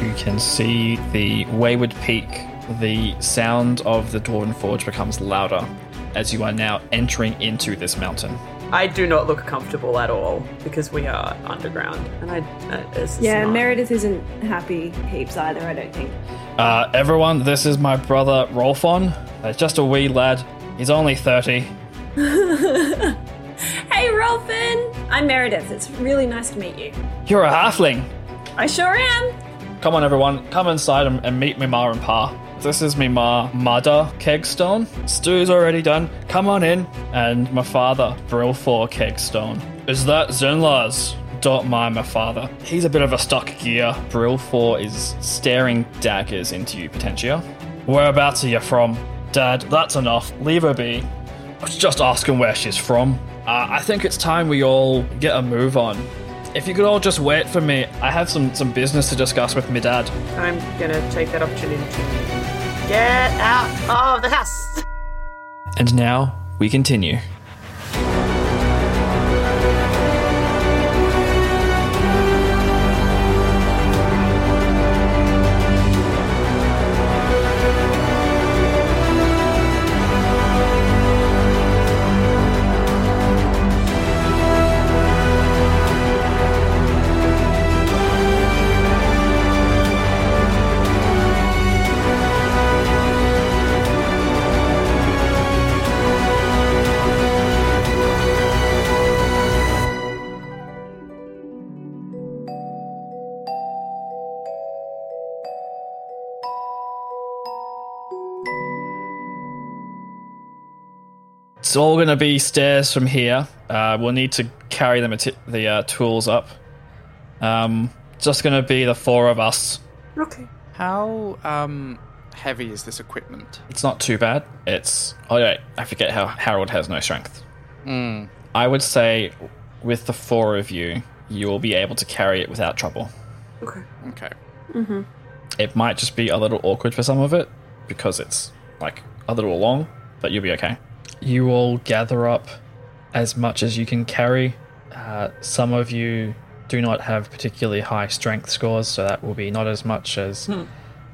You can see the wayward peak. The sound of the Dwarven Forge becomes louder as you are now entering into this mountain. I do not look comfortable at all because we are underground, and I. Uh, it's Yeah, not- Meredith isn't happy heaps either, I don't think. Uh, everyone, this is my brother Rolfon. Uh, just a wee lad. He's only 30. Hey, Rolfin! I'm Meredith. It's really nice to meet you. You're a halfling. I sure am. Come on, everyone. Come inside and, and meet me ma and pa. This is me ma, Mother Kegstone. Stew's already done. Come on in. And my father, Brilfor Kegstone. Is that Zenlaz? Don't mind my father. He's a bit of a stuck gear. Brilfor is staring daggers into you, Potentia. Whereabouts are you from? Dad, that's enough. Leave her be. I was just asking where she's from. Uh, I think it's time we all get a move on. If you could all just wait for me, I have some, some business to discuss with my dad. I'm gonna take that opportunity to get out of the house. And now we continue. It's all going to be stairs from here. Uh, we'll need to carry the, mati- the uh, tools up. Um, just going to be the four of us. Okay. How um heavy is this equipment? It's not too bad. It's. Oh, wait. I forget how Harold has no strength. I would say with the four of you, you will be able to carry it without trouble. Okay. Okay. Mhm. It might just be a little awkward for some of it because it's like a little long, but you'll be okay. You all gather up as much as you can carry. Uh, some of you do not have particularly high strength scores, so that will be not as much as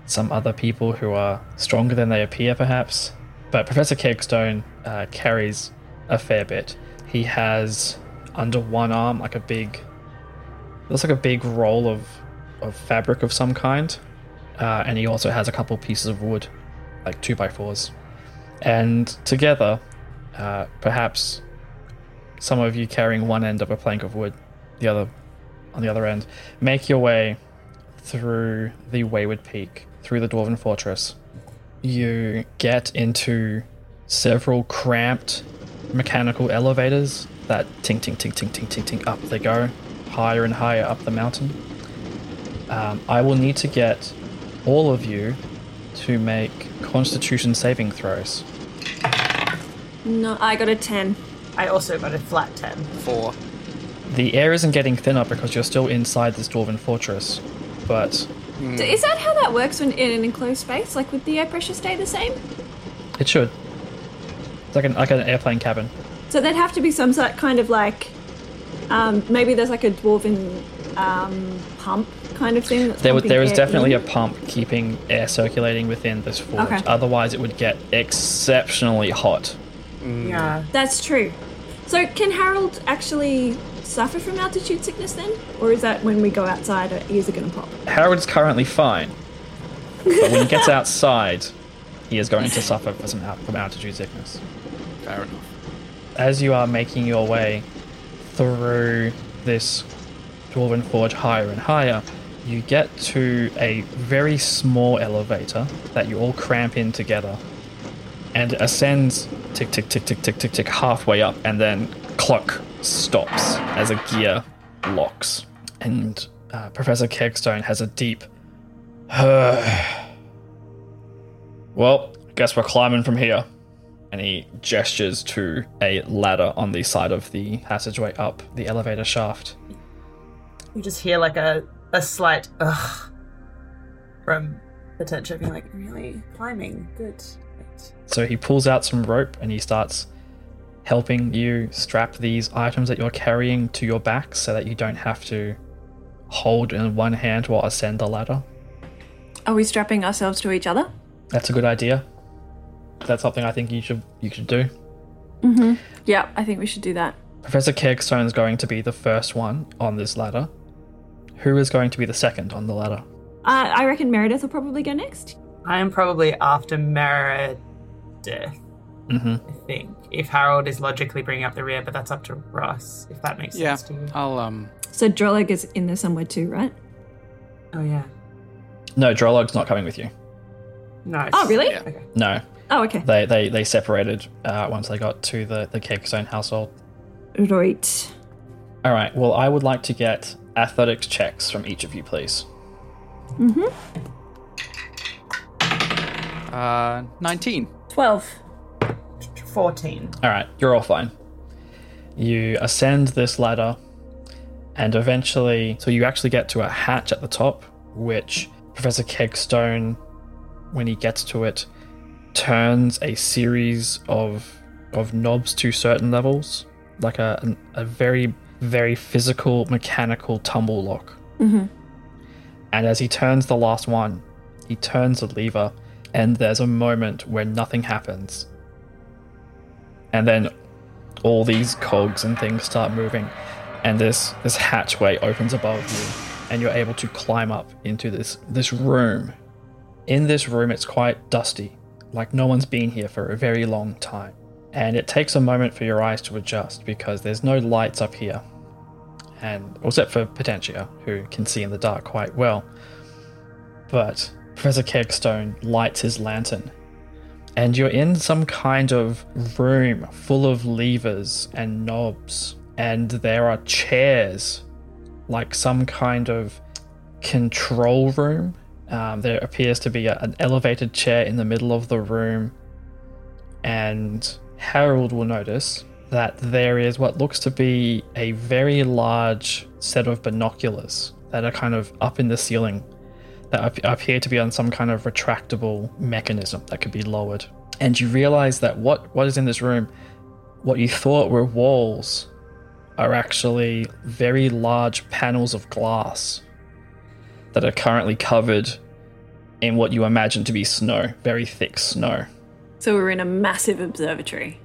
some other people who are stronger than they appear, perhaps. But Professor Kegstone uh, carries a fair bit. He has under one arm like a big, looks like a big roll of of fabric of some kind, uh, and he also has a couple pieces of wood, like two by fours. And together, uh, perhaps some of you carrying one end of a plank of wood, the other on the other end, make your way through the Wayward Peak, through the Dwarven Fortress. You get into several cramped mechanical elevators that ting ting ting ting ting ting ting up they go, higher and higher up the mountain. Um, I will need to get all of you to make Constitution saving throws. No, I got a 10. I also got a flat ten. Four. The air isn't getting thinner because you're still inside this dwarven fortress, but So is that how that works when in an enclosed space? Like, would the air pressure stay the same? it should. It's like an like an airplane cabin. So there'd have to be some sort kind of like, um, maybe there's like a dwarven um, pump kind of thing. That's There, would- pumping there is air definitely a pump keeping air circulating within this forge. Okay. Otherwise, it would get exceptionally hot. Mm. Yeah. That's true. So can Harold actually suffer from altitude sickness then, or is that when we go outside, our ears are going to pop? Harold is currently fine, but when he gets outside, he is going to suffer from, some, from altitude sickness. Fair enough. as you are making your way through this dwarven forge higher and higher, you get to a very small elevator that you all cramp in together. And it ascends tick tick tick tick tick tick tick halfway up and then clock stops as a gear locks. And uh, Professor Kegstone has a deep Well, guess we're climbing from here and he gestures to a ladder on the side of the passageway up the elevator shaft. You just hear like a, a slight ugh from Potentia being like, really? Climbing. Good. Right. So he pulls out some rope and he starts helping you strap these items that you're carrying to your back so that you don't have to hold in one hand while ascend the ladder. Are we strapping ourselves to each other? That's a good idea. That's something I think you should you should do. Yeah, I think we should do that. Professor Kegstone is going to be the first one on this ladder. Who is going to be the second on the ladder? Uh, I reckon Meredith will probably go next. I am probably after Meredith, hmm I think. If Harold is logically bringing up the rear, but that's up to Ross, if that makes Yeah, sense to you. I'll um. So Droleg is in there somewhere too, right? Oh, yeah. No, Drolog's not coming with you. No. Oh, really? Yeah. Okay. No, Oh, okay. they they, they separated uh, once they got to the the Kegstone household. Right. All right. Well, I would like to get athletics checks from each of you, please. Mhm. Uh, 19. 12. 14. All right, you're all fine. You ascend this ladder, and eventually, so you actually get to a hatch at the top, which Professor Kegstone, when he gets to it, turns a series of of knobs to certain levels, like a an- a very very physical mechanical tumble lock. Mm-hmm. And as he turns the last one, he turns the lever, and there's a moment where nothing happens. And then all these cogs and things start moving, and this this hatchway opens above you, and you're able to climb up into this this room. In this room, it's quite dusty, like no one's been here for a very long time. And it takes a moment for your eyes to adjust because there's no lights up here and except for Potentia, who can see in the dark quite well. But Professor Kegstone lights his lantern, and you're in some kind of room full of levers and knobs, and there are chairs, like some kind of control room. Um, there appears to be a, an elevated chair in the middle of the room, and Harold will notice that there is what looks to be a very large set of binoculars that are kind of up in the ceiling that appear to be on some kind of retractable mechanism that could be lowered. And you realize that what, what is in this room, what you thought were walls, are actually very large panels of glass that are currently covered in what you imagine to be snow, very thick snow. So we're in a massive observatory.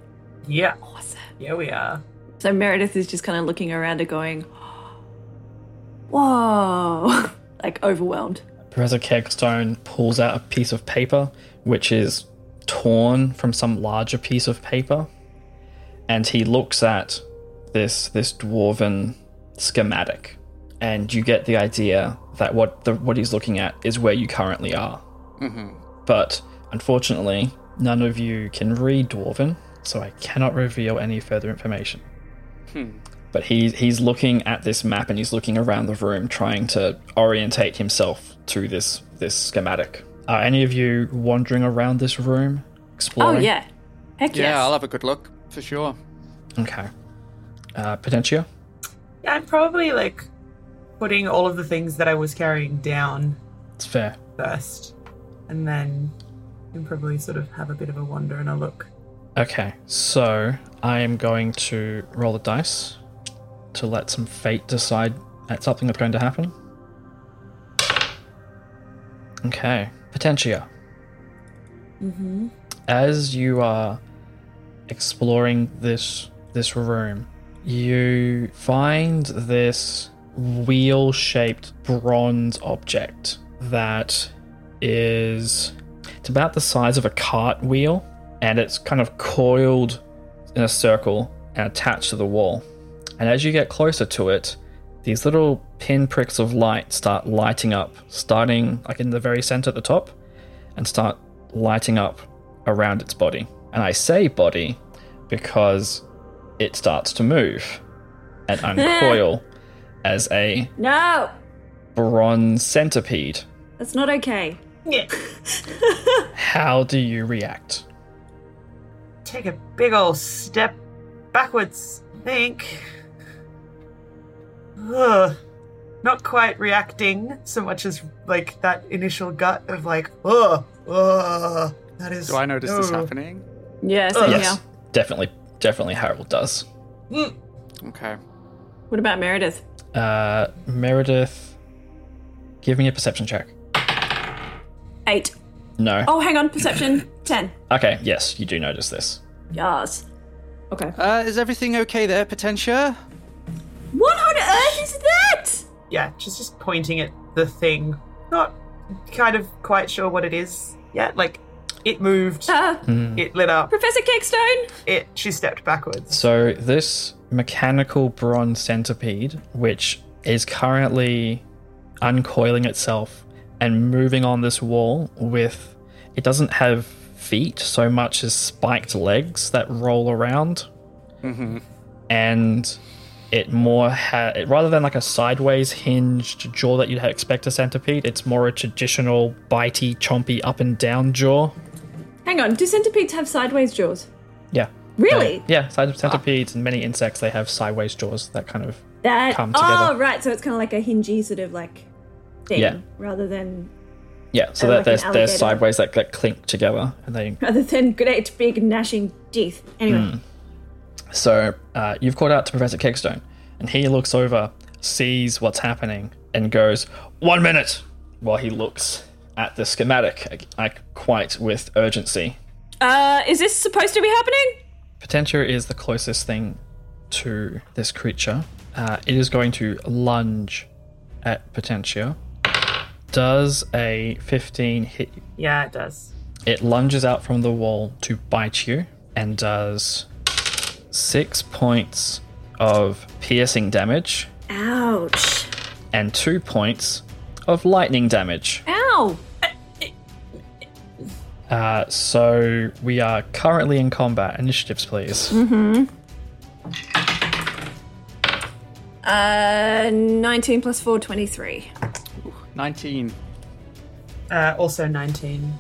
Yeah. Awesome. Yeah, we are. So Meredith is just kind of looking around and going, whoa, like overwhelmed. Professor Kegstone pulls out a piece of paper, which is torn from some larger piece of paper, and he looks at this this dwarven schematic, and you get the idea that what the what he's looking at is where you currently are. Mm-hmm. But unfortunately, none of you can read dwarven, so I cannot reveal any further information. Hmm. But he, he's looking at this map and he's looking around the room trying to orientate himself to this this schematic. Are any of you wandering around this room, exploring? Oh, yeah. Heck yes. Yeah, I'll have a good look for sure. Okay. Uh, Potentia? Yeah, I'm probably like putting all of the things that I was carrying down It's fair. first, and then and probably sort of have a bit of a wander and a look. Okay, so I am going to roll the dice to let some fate decide at something that's going to happen. Okay, Potentia. Mm-hmm. as you are exploring this this room, you find this wheel-shaped bronze object that is it's about the size of a cart wheel and it's kind of coiled in a circle and attached to the wall. And as you get closer to it, these little pinpricks of light start lighting up, starting like in the very center at the top, and start lighting up around its body. And I say body because it starts to move and uncoil as a No, bronze centipede. that's not okay. Yeah. How do you react? Take a big old step backwards, I think. Ugh. Not quite reacting so much as like that initial gut of like, oh, oh, that is. Do I notice this happening? Yeah, same Yes, here. definitely definitely Harold does. Okay. What about Meredith? Uh, Meredith, give me a perception check. Eight. No. Oh, hang on. Perception. Ten. Okay, yes, you do notice this. Yes. Okay. Uh, is everything okay there, Potentia? What on earth is that? Yeah, she's just pointing at the thing. Not kind of quite sure what it is yet. Like, it moved, Uh, it lit up, Professor Kegstone. it. She stepped backwards. So, this mechanical bronze centipede, which is currently uncoiling itself and moving on this wall with. It doesn't have feet so much as spiked legs that roll around. And it more ha- rather than like a sideways hinged jaw that you'd expect a centipede, it's more a traditional bitey, chompy up and down jaw. Hang on. Do centipedes have sideways jaws? Yeah. Really? Yeah, side centipedes and many insects they have sideways jaws that kind of That. come together. oh, right. So it's kind of like a hingy sort of like thing, Yeah. rather than yeah. So Oh, that like there's there's sideways that, that clink together and they. rather than great big gnashing teeth. Anyway. Hmm. So uh, you've called out to Professor Kegstone, and he looks over, sees what's happening, and goes one minute while he looks at the schematic, like quite with urgency. Uh, is this supposed to be happening? Potentia is the closest thing to this creature. Uh, it is going to lunge at Potentia. Does a 15 hit you? Yeah, it does. It lunges out from the wall to bite you and does six points of piercing damage Ouch. and two points of lightning damage. Ow. Uh, so we are currently in combat. Initiatives, please. Uh, 19 plus 4, 23. 19. Uh, also 19.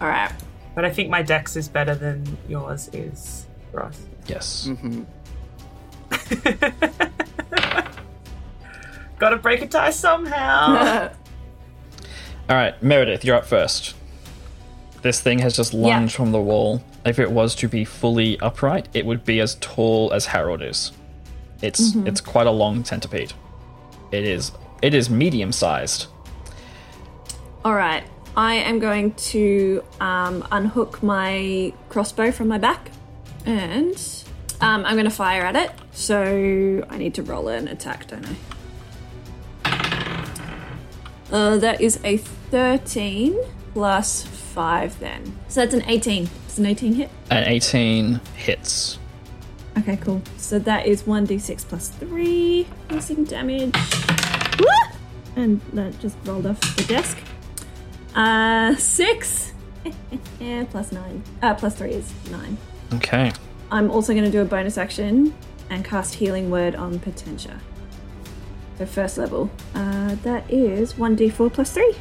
All right. But I think my dex is better than yours is, Ross. Yes. Gotta break a tie somehow. All right, Meredith, you're up first. This thing has just lunged from the wall. If it was to be fully upright, it would be as tall as Harold is. It's it's quite a long centipede. It is it is medium sized. All right. I am going to um, unhook my crossbow from my back and um, I'm going to fire at it. So I need to roll an attack, don't I? Uh, that is a 13 plus 5 then. So that's an 18. Does an 18 hit? An 18 hits. Okay, cool. So that is 1d6 plus 3 piercing damage. Woo! And that just rolled off the desk. Uh, 6. yeah, plus 9. Uh, plus 3 is 9. Okay. I'm also going to do a bonus action and cast Healing Word on Potentia. So first level. Uh, that is 1d4 plus 3.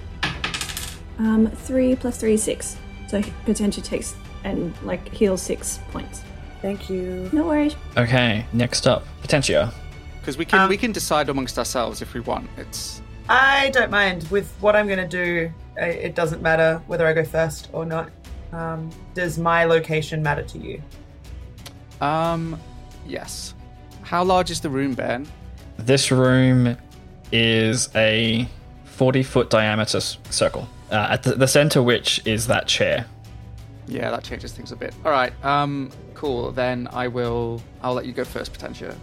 Um, 3 plus 3 is 6. So Potentia takes and like heals 6 points. Thank you. No worries. Okay, next up, Potentia. Because we can Um, we can decide amongst ourselves if we want. It's I don't mind. With what I'm gonna do, uh, it doesn't matter whether I go first or not. Um, does my location matter to you? um yes. How large is the room, Ben? This room is a 40 foot diameter s- circle. Uh, at the, the center, which is that chair. Yeah, that changes things a bit. All right. Um, cool. Then I will. I'll let you go first, Potentia.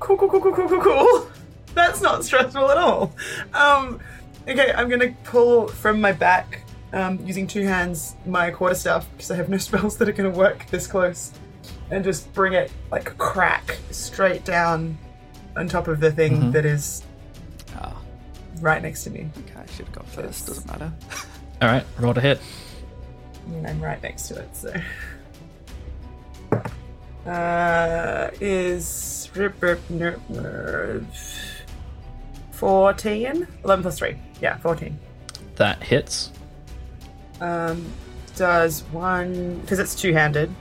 Cool, cool, cool, cool, cool, cool, cool. That's not stressful at all. Um, okay, I'm gonna pull from my back, um, using two hands, my quarterstaff because I have no spells that are gonna work this close, and just bring it like a crack straight down on top of the thing that is Ah, right next to me. okay. I should have got first. Doesn't matter. All right, roll to hit. I mean, I'm right next to it, so. Uh, is 14? 11 plus 3. Yeah, 14. That hits. Um, does one, because it's two handed,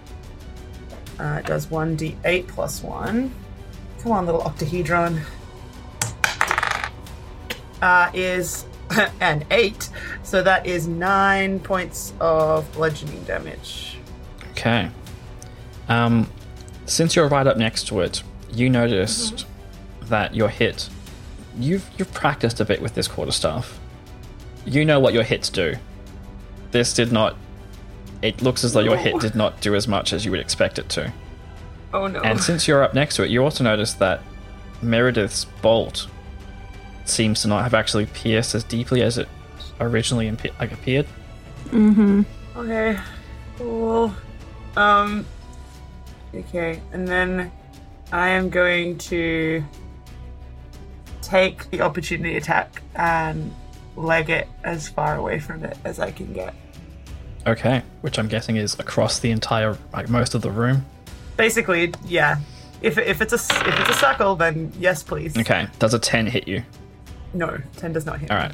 uh, it does 1d8 plus 1. Come on, little octahedron. Uh, is an 8, so that is 9 points of bludgeoning damage. Okay. Um, since you're right up next to it, you noticed that your hit. You've you've practiced a bit with this quarterstaff. You know what your hits do. This did not. It looks as though your hit did not do as much as you would expect it to. Oh no. And since you're up next to it, you also notice that Meredith's bolt seems to not have actually pierced as deeply as it originally impe- like appeared. Mhm. Okay. Cool. Um. Okay, and then I am going to take the opportunity attack and leg it as far away from it as I can get. Okay, which I'm guessing is across the entire, like most of the room. Basically, yeah. If, if it's a if it's a circle, then yes, please. Okay, does a 10 hit you? No, ten does not hit. All right.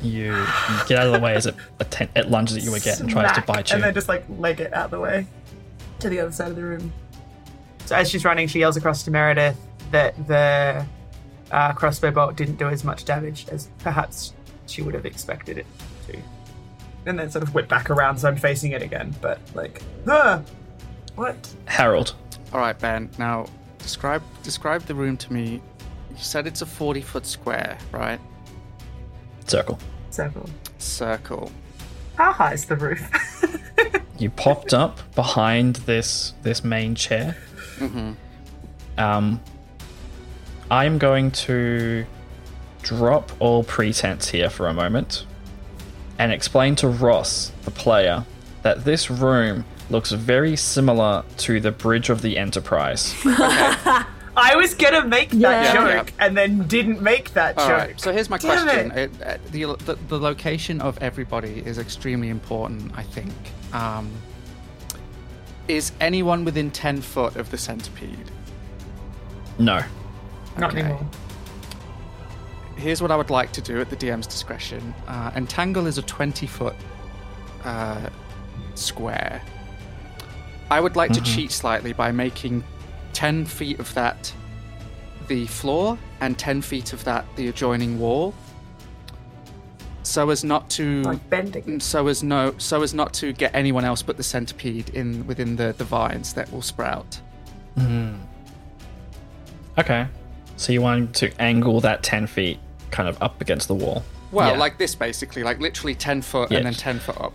You, you get out of the way as it, atten- it lunges at you again and tries to Smack, bite you. And then just like leg it out of the way to the other side of the room. So as she's running, she yells across to Meredith that the uh, crossbow bolt didn't do as much damage as perhaps she would have expected it to. And then sort of whip back around, so I'm facing it again. But like, huh? What? Harold. All right, Ben. Now, describe describe the room to me. You said it's a forty foot square, right? Circle. Circle. Circle. How high is the roof? You popped up behind this this main chair. Um, I'm going to drop all pretense here for a moment and explain to Ross, the player, that this room looks very similar to the bridge of the Enterprise. I was gonna make that Yeah. joke and then didn't make that All joke. right. So here's my Damn question: it. It- uh, the, the the location of everybody is extremely important. I think. Um, is anyone within ten foot of the centipede? No. Not anymore. Here's what I would like to do at the DM's discretion. Uh, Entangle is a 20 foot uh, square. I would like to cheat slightly by making 10 feet of that the floor and 10 feet of that the adjoining wall. So as not to Like bending. so as no so as not to get anyone else but the centipede in within the, the vines that will sprout. Okay. So you want to angle that 10 feet kind of up against the wall. Well, Yeah. like this basically, like literally 10 foot Yeah. and then 10 foot up.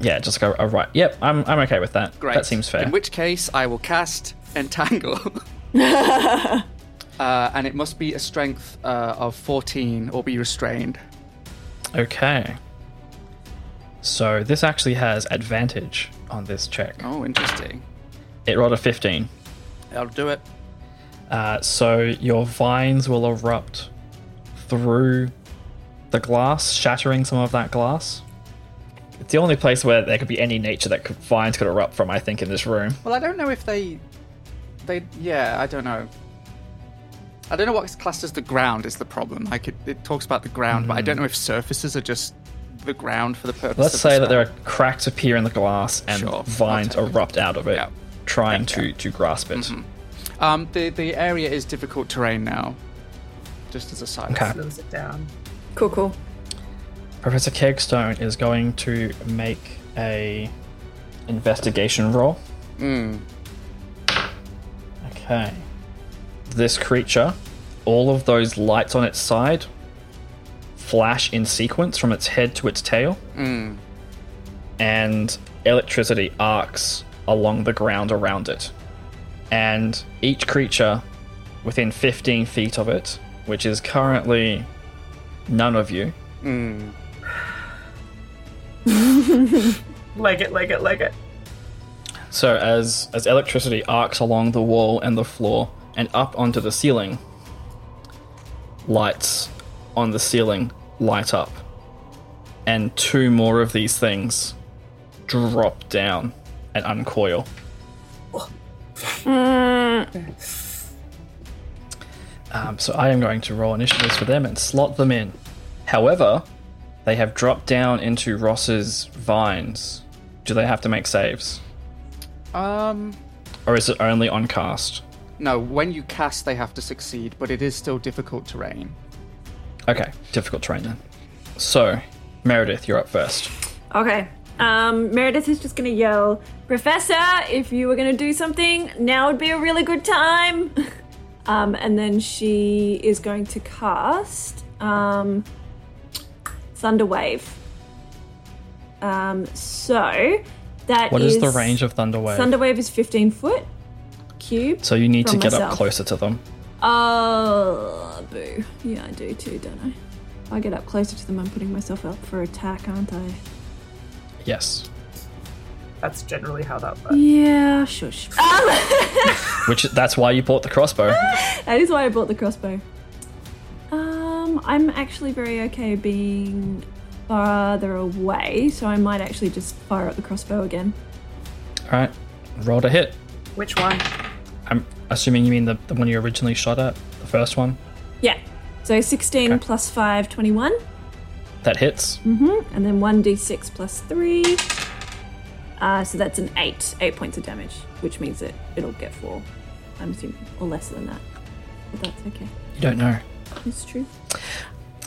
Yeah, just go a right. Yep, I'm, I'm okay with that. Great. That seems fair. In which case, I will cast Entangle. uh, and it must be a strength uh, of 14 or be restrained. Okay. So this actually has advantage on this check. Oh, interesting. It rolled a 15. That'll do it. Uh, so your vines will erupt through the glass, shattering some of that glass. It's the only place where there could be any nature that could, vines could erupt from, I think, in this room. Well, I don't know if they. They. Yeah, I don't know. I don't know what classed as the ground is the problem. Like, it, it talks about the ground, but I don't know if surfaces are just the ground for the purpose Let's say the that there are cracks appear in the glass and Sure, vines erupt out of it, Yeah. trying Yeah, to. Mm-hmm. to grasp it. Um, the, the area is difficult terrain now. Just as a side. Okay. Slows it down. Cool, cool. Professor Kegstone is going to make a investigation roll. Mm. Okay. This creature, all of those lights on its side flash in sequence from its head to its tail, Mm. and electricity arcs along the ground around it. And each creature within 15 feet of it, which is currently none of you, Mm. Leg it, leg it, leg it. So as as electricity arcs along the wall and the floor and up onto the ceiling, lights on the ceiling light up. And two more of these things drop down and uncoil. Um, so I am going to roll initiatives for them and slot them in. However, they have dropped down into Ross's vines. Do they have to make saves? Um. Or is it only on cast? No, when you cast, they have to succeed, but it is still difficult terrain. Okay, difficult terrain then. So, Meredith, you're up first. Okay. Um, Meredith is just gonna yell, Professor, if you were going to do something, now would be a really good time. um, and then she is going to cast um, Thunder Wave. Um, so that What is the range of Thunder Wave? Thunder Wave is 15 foot cube. so you need to get up closer to them. Oh, boo. Yeah, I do too, don't I? If I get up closer to them, I'm putting myself up for attack, aren't I? Yes. That's generally how that works. Yeah, shush. Um, Which that's why you bought the crossbow. that is why I bought the crossbow. Um, I'm actually very okay being farther away, so I might actually just fire up the crossbow again. All right. Roll to hit. Which one? I'm assuming you mean the, the one you originally shot at, the first one. Yeah. So 16 Okay. plus 5, 21. That hits. Mm-hmm. And then 1d6 plus 3. Uh, so that's an 8. 8 points of damage, which means that it'll get 4. I'm assuming. Or less than that. But that's okay. You don't know. It's true.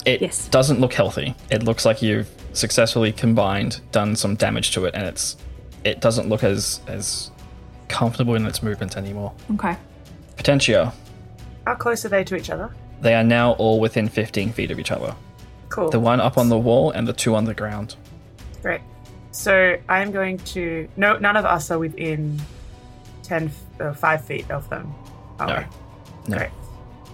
It Yes. doesn't look healthy. It looks like you've successfully combined, done some damage to it, and it's it doesn't look as as comfortable in its movement anymore. Okay. Potentia, How close are they to each other? they are now all within 15 feet of each other. Cool. The one up on the wall and the two on the ground. Great. So I am going to. No, none of us are within 10, uh, 5 feet of them. Are No. we? No. Great.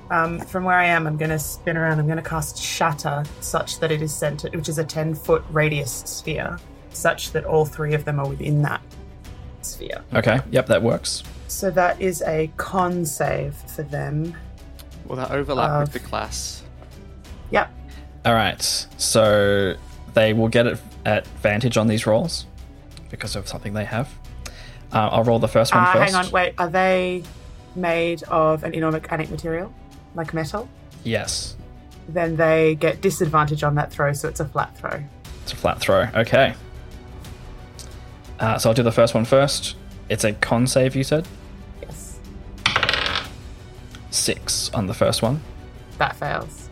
Um, from where I am, I'm going to spin around. I'm going to cast Shatter such that it is centered, which is a 10 foot radius sphere, such that all three of them are within that sphere. Okay, yep, that works. So that is a con save for them. Will that overlap Uh, with the class? Yep. All right, so they will get it advantage on these rolls because of something they have. Uh, I'll roll the first one Uh, first. hang on, wait. Are they made of an inorganic material, like metal? Yes, Then they get disadvantage on that throw, so it's a flat throw. it's a flat throw. Okay. Uh, so I'll do the first one first. It's a con save, you said? Yes. Six on the first one. That fails.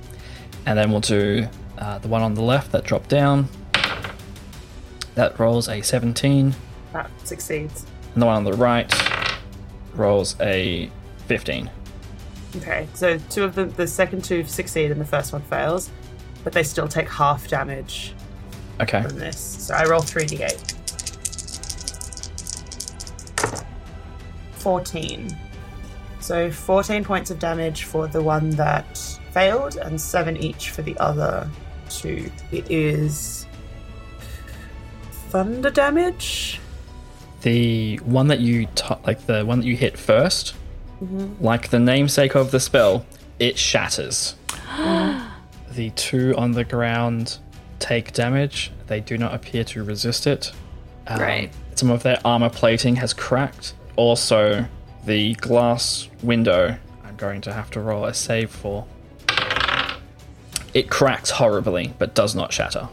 And then we'll do uh, the one on the left that dropped down. That rolls a 17. That succeeds. And the one on the right rolls a 15. Okay, so two of them, the second two succeed and the first one fails, but they still take half damage Okay. from this. So I roll 3d8. 14. So 14 points of damage for the one that failed, and 7 each for the other two. It is. Thunder damage? The one that you t- like the one that you hit 1st like the namesake of the spell, it shatters. the two on the ground take damage. They do not appear to resist it. Um, Great. Some of their armor plating has cracked. Also, the glass window. I'm going to have to roll a save for. It cracks horribly, but does not shatter.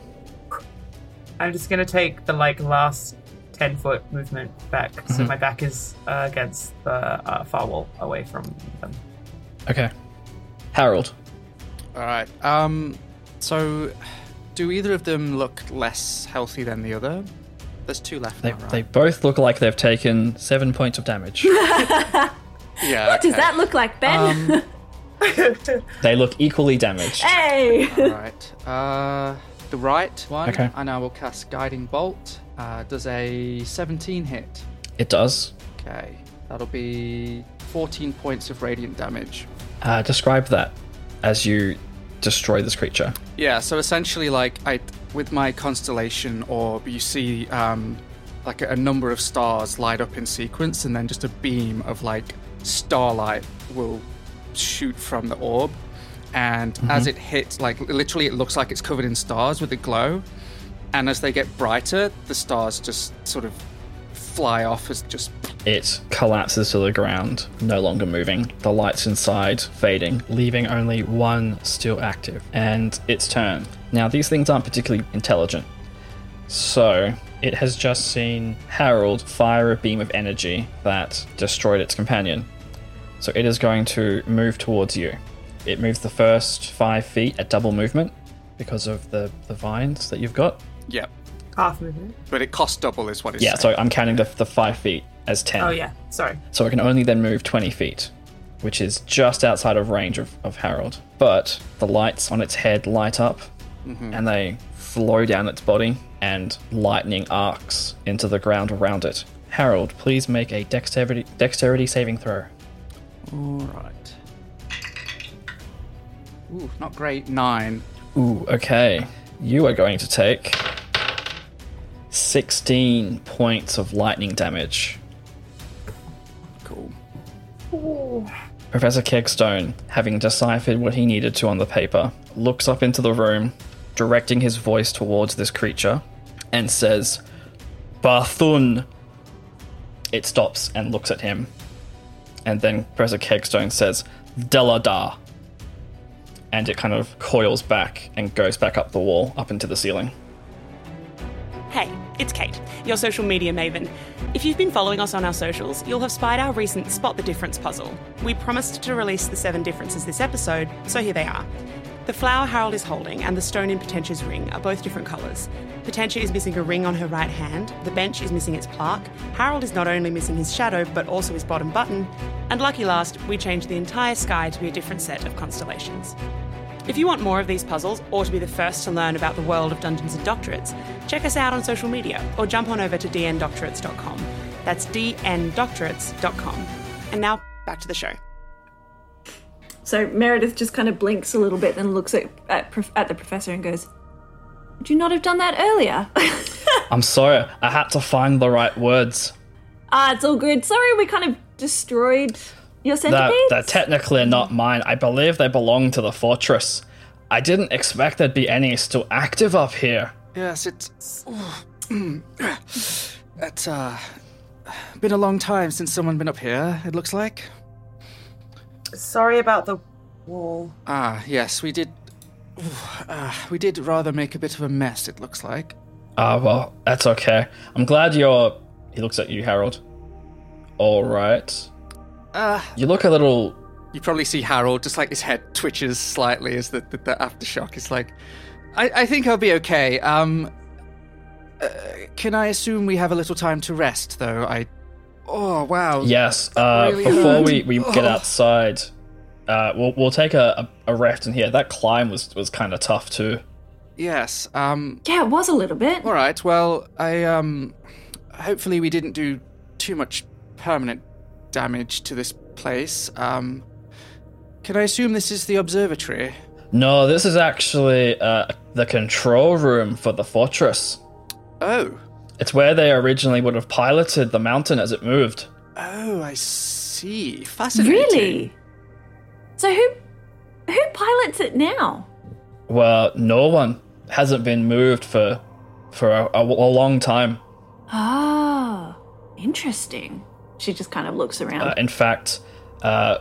I'm just gonna take the like last ten foot movement back, so Mhm. my back is uh, against the uh, far wall, away from them. Okay. Harold. All right. Um. So, do either of them look less healthy than the other? There's two left They, now, right? they both look like they've taken seven points of damage. Yeah. What does that look like, Ben? Um, they look equally damaged. hey! All right. Uh, the right one. Okay. I will cast Guiding Bolt. Uh, does a 17 hit? It does. Okay. That'll be 14 points of radiant damage. Uh, describe that as you destroy this creature. Yeah. So essentially, like I, with my constellation orb, you see um, like a, a number of stars light up in sequence, and then just a beam of like starlight will shoot from the orb. And mm-hmm. as it hits, like literally, it looks like it's covered in stars with a glow. And as they get brighter, the stars just sort of fly off as just It collapses to the ground, no longer moving. The lights inside fading, leaving only one still active. And its turn. Now, these things aren't particularly intelligent. So, it has just seen Harold fire a beam of energy that destroyed its companion. So, it is going to move towards you. It moves the first five feet at double movement because of the, the vines that you've got. Yep. Half movement. But it costs double, is what it's Yeah, saying. so I'm counting the, the five feet as 10. Oh yeah, sorry. So I can only then move 20 feet, which is just outside of range of, of Harold. But the lights on its head light up mm-hmm. and they flow down its body, and lightning arcs into the ground around it. Harold, please make a dexterity, dexterity saving throw. All right. Ooh, not great. Nine. Ooh, okay. You are going to take 16 points of lightning damage. Cool. Professor Kegstone, having deciphered what he needed to on the paper, looks up into the room, directing his voice towards this creature, and says, Barthun. It stops and looks at him. And then Professor Kegstone says, Deladar. And it kind of coils back and goes back up the wall, up into the ceiling. Hey, it's Kate, your social media maven. If you've been following us on our socials, you'll have spied our recent Spot the Difference puzzle. We promised to release the seven differences this episode, so here they are. The flower Harold is holding and the stone in Potentia's ring are both different colours. Potentia is missing a ring on her right hand, the bench is missing its plaque, Harold is not only missing his shadow but also his bottom button, and lucky last, we changed the entire sky to be a different set of constellations. If you want more of these puzzles or to be the first to learn about the world of Dungeons and Doctorates, check us out on social media or jump on over to dndoctorates.com. That's dndoctorates.com. And now back to the show. So Meredith just kind of blinks a little bit and looks at at, at the professor and goes, "Would you not have done that earlier?" I'm sorry, I had to find the right words. ah, it's all good. Sorry, we kind of destroyed your That, centipede. they're technically not mine. I believe they belong to the fortress. I didn't expect there'd be any still active up here. Yes, it's. it's uh, been a long time since someone been up here. It looks like. Sorry about the wall. Ah, yes, we did. Uh, we did rather make a bit of a mess. It looks like. Ah, well, that's okay. I'm glad you're. He looks at you, Harold. All right. Uh, You look a little. you probably see Harold just like his head twitches slightly as the the, the aftershock is like. I, I think I'll be okay. Um, uh, can I assume we have a little time to rest, though? I. Oh wow. Yes. Uh, really before hurt. we, we get Oh. outside, uh, we'll we'll take a, a, a rest in here. That climb was was kind of tough too. Yes. Um. yeah, it was a little bit. All right. Well, I um. Hopefully, we didn't do too much permanent damage to this place. Um. Can I assume this is the observatory? No, this is actually uh, the control room for the fortress. Oh. It's where they originally would have piloted the mountain as it moved. Oh, I see. Fascinating. Really? So who who pilots it now? Well, no one hasn't been moved for for a, a, a long time. Ah, interesting. She just kind of looks around. Uh, in fact, uh,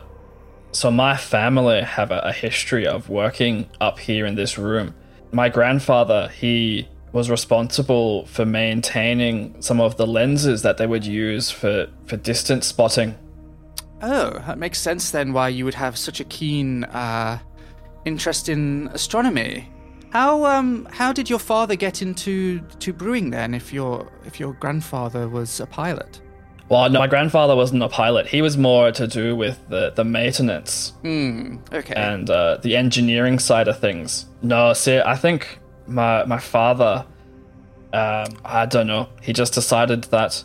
so my family have a, a history of working up here in this room. My grandfather, he was responsible for maintaining some of the lenses that they would use for, for distance spotting. Oh, that makes sense then why you would have such a keen uh, interest in astronomy. How um how did your father get into to brewing then if your if your grandfather was a pilot? Well, no, my grandfather wasn't a pilot. He was more to do with the, the maintenance Hmm. Okay. and uh, the engineering side of things. No, see, I think my my father, um, I don't know, he just decided that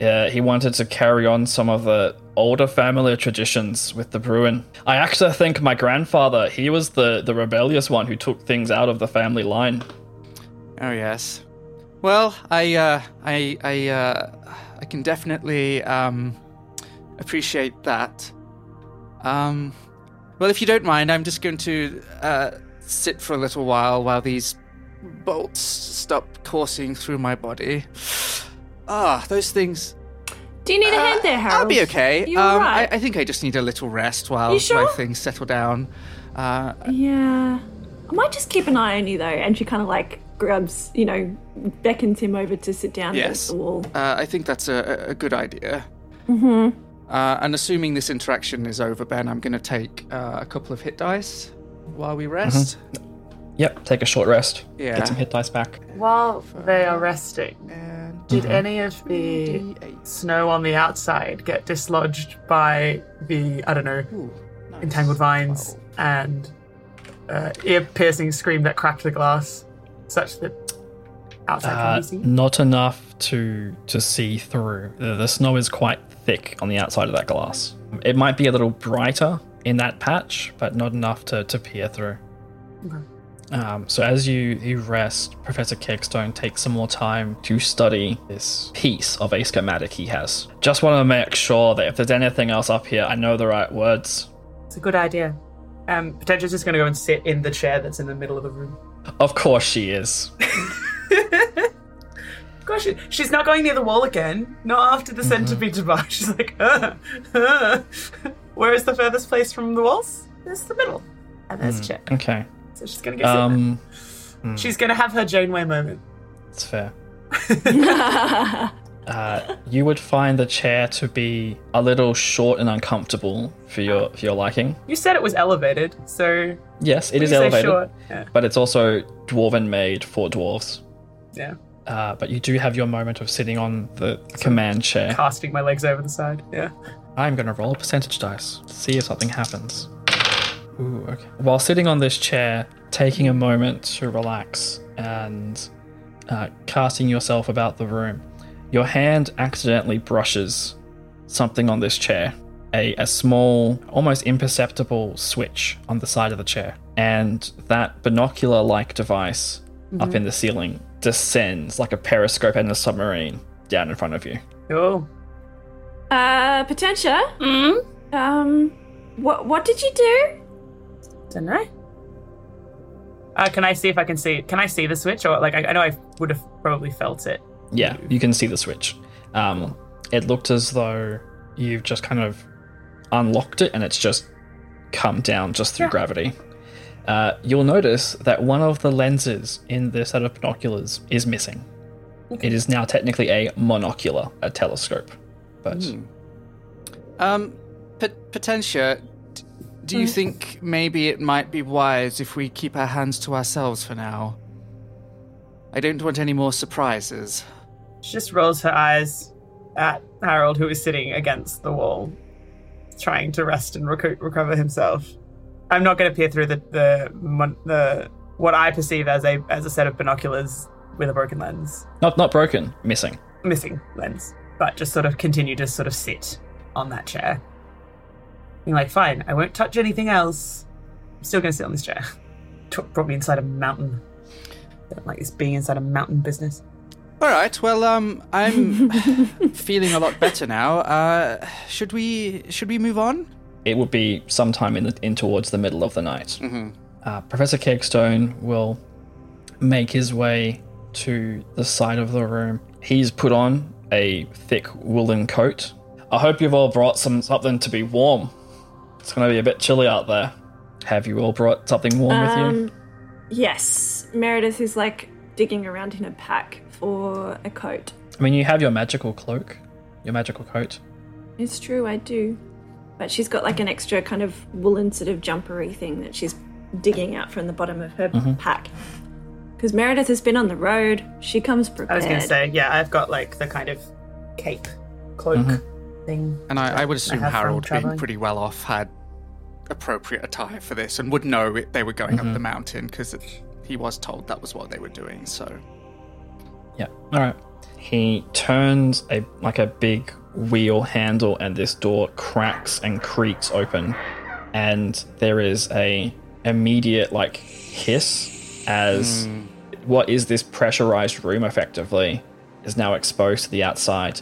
uh, he wanted to carry on some of the older family traditions with the brewing. I actually think my grandfather, he was the the rebellious one who took things out of the family line. oh yes. Well, I uh, I I uh, I can definitely um, appreciate that. Um, well, if you don't mind, I'm just going to uh, sit for a little while while these bolts stop coursing through my body. Ah, those things. Do you need a hand there, Harold? Uh, I'll be okay. You um, alright? I, I think I just need a little rest while sure? my things settle down. Uh, Yeah. I might just keep an eye on you though, and she kind of like grabs, you know, beckons him over to sit down Yes. against the wall. uh, I think that's a, a a good idea. Mm-hmm. Uh, and assuming this interaction is over, Ben, I'm going to take uh, a couple of hit dice while we rest. Yep, take a short rest. Yeah. Get some hit dice back. While they are resting, And did any of the snow on the outside get dislodged by the, I don't know, Ooh, nice. entangled vines and uh, ear piercing scream that cracked the glass, such that outside can Uh, be seen? not enough to to see through. The, the snow is quite thick on the outside of that glass. It might be a little brighter in that patch, but not enough to, to peer through. Um, so as you, you rest, Professor Kegstone takes some more time to study this piece of a schematic he has. Just want to make sure that if there's anything else up here, I know the right words. It's a good idea. Um, Potentia's just going to go and sit in the chair that's in the middle of the room. Of course she is. Gosh, she- she's not going near the wall again. Not after the centipede debacle. She's like, uh, uh. where is the furthest place from the walls? There's the middle. And there's chair. Okay. So she's going to go sit there. Um, She's going to have her Janeway moment. It's fair. uh, you would find the chair to be a little short and uncomfortable for your for your liking. You said it was elevated, so Yes, it you is say elevated, short. Yeah. but it's also dwarven made for dwarves. yeah. Uh, but you do have your moment of sitting on the command chair. Casting my legs over the side. Yeah. I'm going to roll a percentage dice to see if something happens. Ooh, okay. While sitting on this chair, taking a moment to relax and uh, casting yourself about the room, your hand accidentally brushes something on this chair. A, a small, almost imperceptible switch on the side of the chair. And that binocular like device up in the ceiling descends like a periscope and a submarine down in front of you. Cool. uh, Potentia? Um, what what did you do? Don't know. Uh, can I see if I can see? Can I see the switch, or like I, I know I would have probably felt it. Yeah, you can see the switch. Um, it looked as though you've just kind of unlocked it and it's just come down just through Yeah. gravity. Uh, you'll notice that one of the lenses in the set of binoculars is missing. It is now technically a monocular, a telescope. But Um, P- Potentia, d- do you think maybe it might be wise if we keep our hands to ourselves for now? I don't want any more surprises. She just rolls her eyes at Harold, who is sitting against the wall, trying to rest and reco- recover himself. I'm not going to peer through the the the what I perceive as a as a set of binoculars with a broken lens, not not broken, missing. missing lens, but just sort of continue to sort of sit on that chair, being like, "Fine, I won't touch anything else. I'm still going to sit on this chair." Took brought me inside a mountain. Don't like this being inside a mountain business. All right. Well, um, I'm feeling a lot better now. Uh, should we should we move on? It would be sometime in, the, in towards the middle of the night. Uh, Professor Kegstone will make his way to the side of the room. He's put on a thick woolen coat. I hope you've all brought some something to be warm. It's going to be a bit chilly out there. Have you all brought something warm with you? Um, yes. Meredith is like digging around in a pack for a coat. I mean, you have your magical cloak, your magical coat. It's true, I do. But she's got like an extra kind of woolen sort of jumpery thing that she's digging out from the bottom of her pack. Because Meredith has been on the road. She comes prepared. I was going to say, yeah, I've got like the kind of cape, cloak thing. And I, I would assume have Harold, being pretty well off, had appropriate attire for this and would know it, they were going up mm-hmm. the mountain because he was told that was what they were doing. So Yeah. All right. He turns a like a big wheel handle, and this door cracks and creaks open, and there is a immediate like hiss as hmm. what is this pressurized room effectively is now exposed to the outside,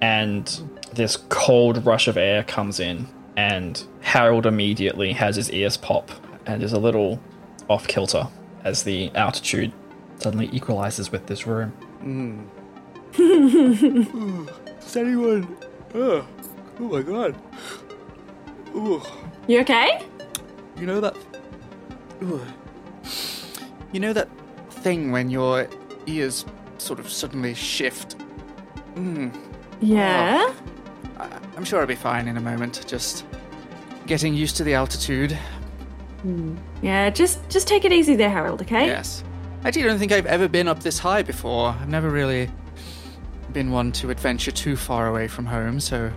and this cold rush of air comes in, and Harold immediately has his ears pop and is a little off kilter as the altitude suddenly equalizes with this room. Hmm. does anyone? Oh, oh my god! You okay? You know that. Ooh. You know that thing when your ears sort of suddenly shift. Hmm. Yeah. I- I'm sure I'll be fine in a moment. Just getting used to the altitude. Hmm. Yeah, just just take it easy there, Harold. Okay. Yes. I actually don't think I've ever been up this high before. I've never really been one to adventure too far away from home, so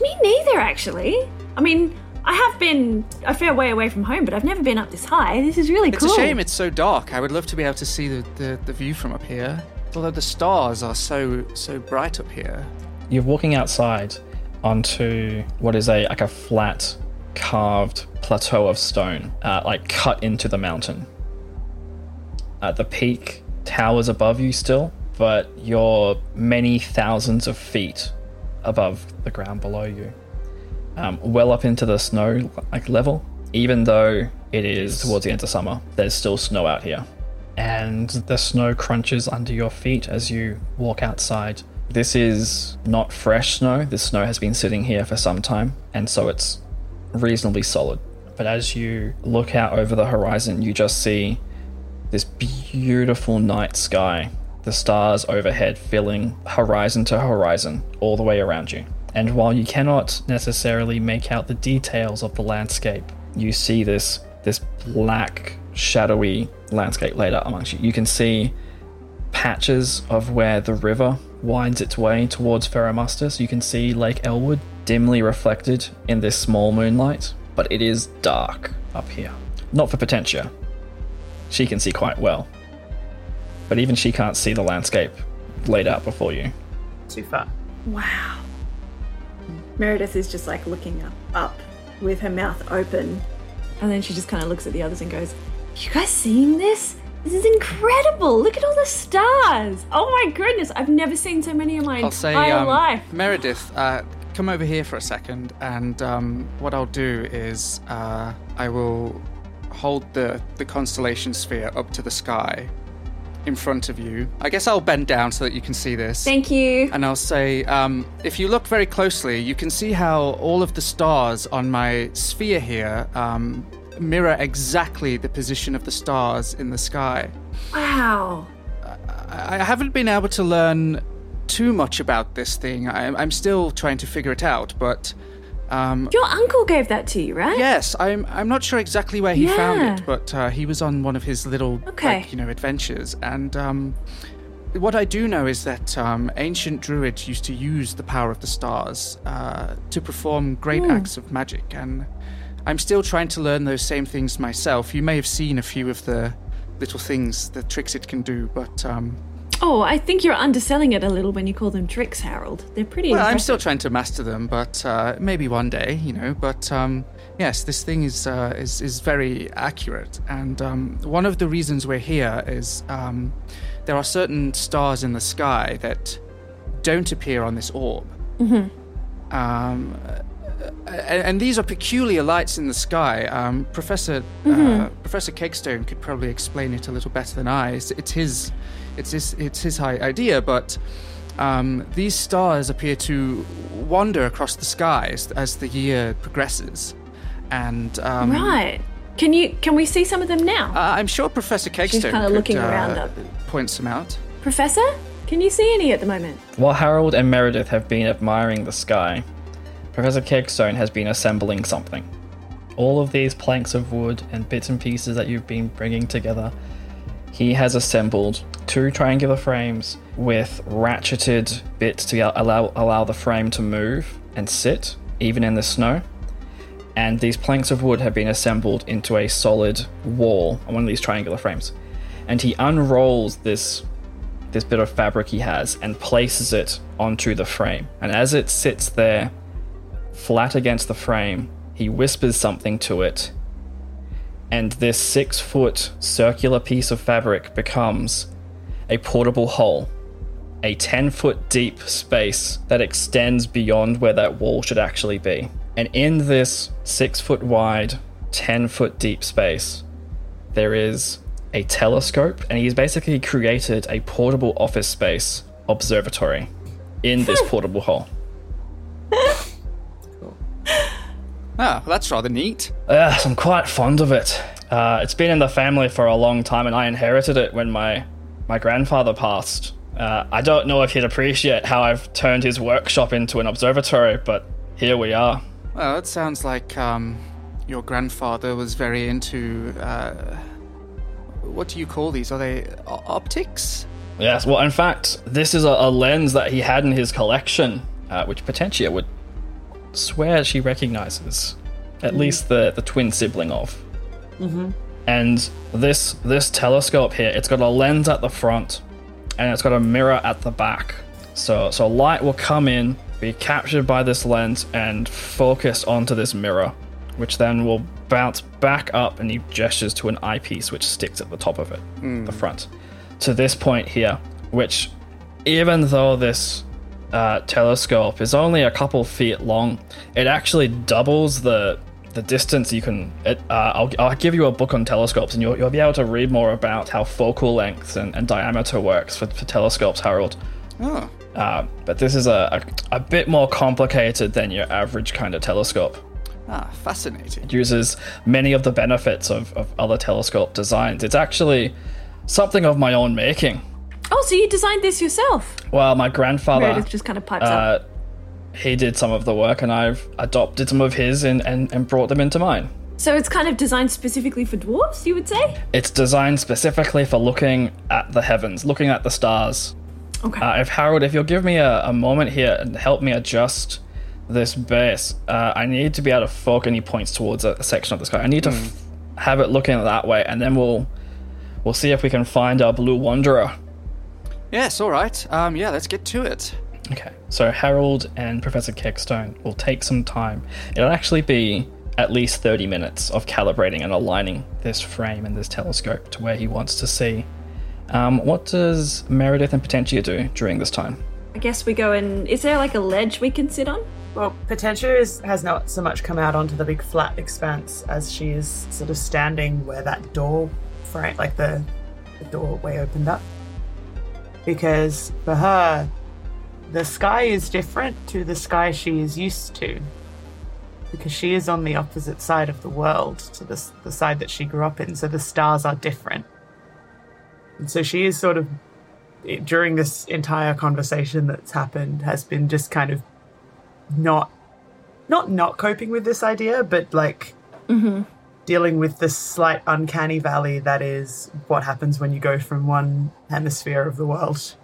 Me neither, actually. I mean, I have been a fair way away from home, but I've never been up this high. This is really it's cool. It's a shame it's so dark. I would love to be able to see the, the, the view from up here. Although the stars are so so bright up here. You're walking outside onto what is a like a flat, carved plateau of stone, uh, like cut into the mountain. At the peak towers above you still, but you're many thousands of feet above the ground below you, um, well up into the snow like level. Even though it is towards the end of summer, there's still snow out here and the snow crunches under your feet as you walk outside. This is not fresh snow. This snow has been sitting here for some time, and so it's reasonably solid. But as you look out over the horizon, you just see this beautiful night sky, the stars overhead filling horizon to horizon all the way around you. And while you cannot necessarily make out the details of the landscape, you see this this black shadowy landscape laid out amongst you. You can see patches of where the river winds its way towards Ferromustus. You can see Lake Elwood dimly reflected in this small moonlight, but it is dark up here. Not for Potentia. She can see quite well. But even she can't see the landscape laid out before you. Too far. Wow. Meredith is just like looking up, up with her mouth open. And then she just kind of looks at the others and goes, You guys seeing this? This is incredible. Look at all the stars. Oh my goodness. I've never seen so many in my I'll say, entire um, life. Meredith, uh, come over here for a second, and um, what I'll do is uh, I will hold the the constellation sphere up to the sky in front of you. I guess I'll bend down so that you can see this. Thank you. and I'll say, um, if you look very closely, you can see how all of the stars on my sphere here um, mirror exactly the position of the stars in the sky. Wow. I I haven't been able to learn too much about this thing. I'm, I'm still trying to figure it out, but um, Your uncle gave that to you, right? yes, I'm I'm not sure exactly where he found it, but uh, he was on one of his little Okay. like, you know adventures, and um, what I do know is that um, ancient druids used to use the power of the stars uh, to perform great Hmm. acts of magic, and I'm still trying to learn those same things myself. You may have seen a few of the little things, the tricks it can do, but um, Oh, I think you're underselling it a little when you call them tricks, Harold. They're pretty Well, I'm still trying to master them, but uh, maybe one day, you know. But um, yes, this thing is uh, is is very accurate, and um, one of the reasons we're here is um, there are certain stars in the sky that don't appear on this orb. Mm-hmm. Um, and, and these are peculiar lights in the sky. Um, Professor uh, Professor Kegstone could probably explain it a little better than I. It's, it's his, it's his, it's his high idea. But um, these stars appear to wander across the skies as the year progresses, and um, Right. Can you can we see some of them now? uh, I'm sure Professor Kegstone kinda could, looking uh, around up. point some out. Professor? Can you see any at the moment? While Harold and Meredith have been admiring the sky, Professor Kegstone has been assembling something. All of these planks of wood and bits and pieces that you've been bringing together, he has assembled two triangular frames with ratcheted bits to allow allow the frame to move and sit even in the snow. And these planks of wood have been assembled into a solid wall on one of these triangular frames. And he unrolls this this bit of fabric he has and places it onto the frame. And as it sits there, flat against the frame, he whispers something to it. And this six foot circular piece of fabric becomes a portable hole, a 10 foot deep space that extends beyond where that wall should actually be. And in this six foot wide, 10 foot deep space, there is a telescope, and he's basically created a portable office space observatory in this hmm. portable hole. Ah, well, that's rather neat. Yes, I'm quite fond of it. Uh, it's been in the family for a long time, and I inherited it when my my grandfather passed. Uh, I don't know if he'd appreciate how I've turned his workshop into an observatory, but here we are. Well, it sounds like um, your grandfather was very into. Uh, what do you call these? Are they o- optics? Yes, well, in fact, this is a, a lens that he had in his collection, uh, which Potentia would swear she recognizes, at least the, the twin sibling of. Mm-hmm. And this this telescope here, it's got a lens at the front, and it's got a mirror at the back. So so light will come in, be captured by this lens, and focus onto this mirror, which then will bounce back up, and he gestures to an eyepiece which sticks at the top of it, the front to this point here, which, even though this uh, telescope is only a couple feet long, it actually doubles the the distance you can. It, uh, I'll, I'll give you a book on telescopes, and you'll, you'll be able to read more about how focal length and, and diameter works for, for telescopes, Harold. Oh, Uh, but this is a, a, a bit more complicated than your average kind of telescope. ah, fascinating. It uses many of the benefits of, of other telescope designs. It's actually something of my own making. Oh, so you designed this yourself? Well, my grandfather, Meredith just kind of pipes up. uh, he did some of the work, and I've adopted some of his and, and, and brought them into mine. So it's kind of designed specifically for dwarves, you would say? It's designed specifically for looking at the heavens, looking at the stars. Okay. Uh, if Harold, if you'll give me a, a moment here and help me adjust this base, uh, I need to be able to focus any points towards a, a section of the sky. I need to f- have it looking that way, and then we'll we'll see if we can find our blue wanderer. Yes, all right. Um, yeah, let's get to it. Okay, so Harold and Professor Kegstone will take some time. It'll actually be at least 30 minutes of calibrating and aligning this frame and this telescope to where he wants to see. Um, what does Meredith and Potentia do during this time? I guess we go and. Is there like a ledge we can sit on? Well, Potentia is, has not so much come out onto the big flat expanse as she is sort of standing where that door frame, like the, the doorway opened up. Because for her, the sky is different to the sky she is used to. Because she is on the opposite side of the world to the, the side that she grew up in, so the stars are different. And so she is sort of, during this entire conversation that's happened, has been just kind of not not not coping with this idea, but like mm-hmm. Dealing with the slight uncanny valley that is what happens when you go from one hemisphere of the world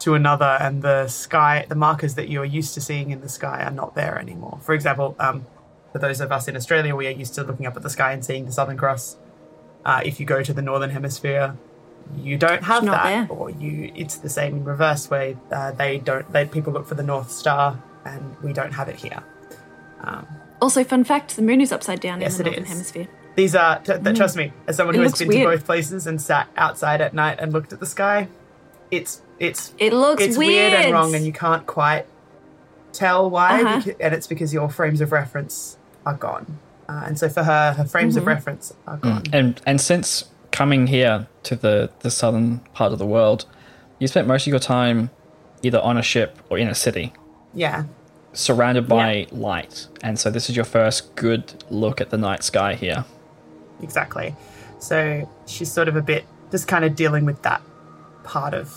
to another, and the sky, the markers that you are used to seeing in the sky are not there anymore. For example, um, for those of us in Australia, we are used to looking up at the sky and seeing the Southern Cross. Uh, if you go to the Northern Hemisphere, you don't have not that, there. or you it's the same in reverse, where uh, they don't. They, people look for the North Star, and we don't have it here. Also, fun fact the moon is upside down Yes, in the it northern is. hemisphere. These are, t- th- trust me, as someone Mm. It who has been weird. to both places and sat outside at night and looked at the sky, it's it's It looks it's weird. and wrong, and you can't quite tell why. Uh-huh. becau- and it's because your frames of reference are gone. Uh, and so for her, her frames Mm-hmm. of reference are gone. And and since coming here to the, the southern part of the world, you spent most of your time either on a ship or in a city, Yeah, surrounded by light. And so this is your first good look at the night sky here. exactly. So she's sort of a bit just kind of dealing with that part of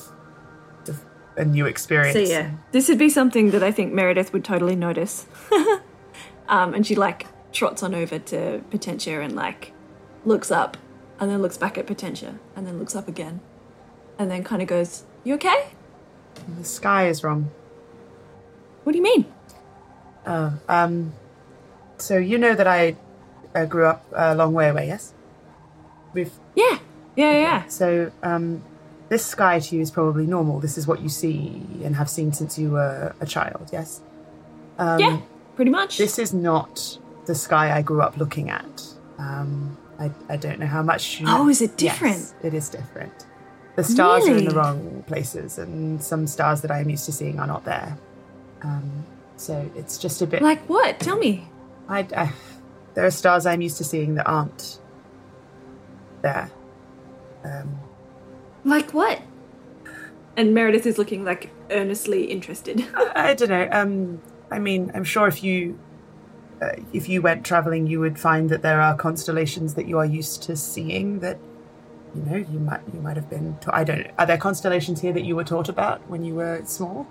the, a new experience. So yeah, this would be something that I think Meredith would totally notice. um, and she like trots on over to Potentia and like looks up and then looks back at Potentia and then looks up again and then kind of goes, "You okay? The sky is wrong. What do you mean?" Oh, um, so you know that I uh, grew up a long way away, yes? We've Yeah, yeah, yeah. yeah. so um, this sky to you is probably normal. This is what you see and have seen since you were a child, yes? Um, yeah, pretty much. This is not the sky I grew up looking at. Um, I, I don't know how much. You Oh, is it Yes, different? it is different. The stars are in the wrong places, and some stars that I am used to seeing are not there. Um, so it's just a bit. like what? Tell me. I, I, there are stars I'm used to seeing that aren't there. Um, Like what? And Meredith is looking like earnestly interested. I don't know. Um, I mean, I'm sure if you uh, if you went traveling, you would find that there are constellations that you are used to seeing that you know you might you might have been. Ta- I don't. Are there constellations here that you were taught about when you were small?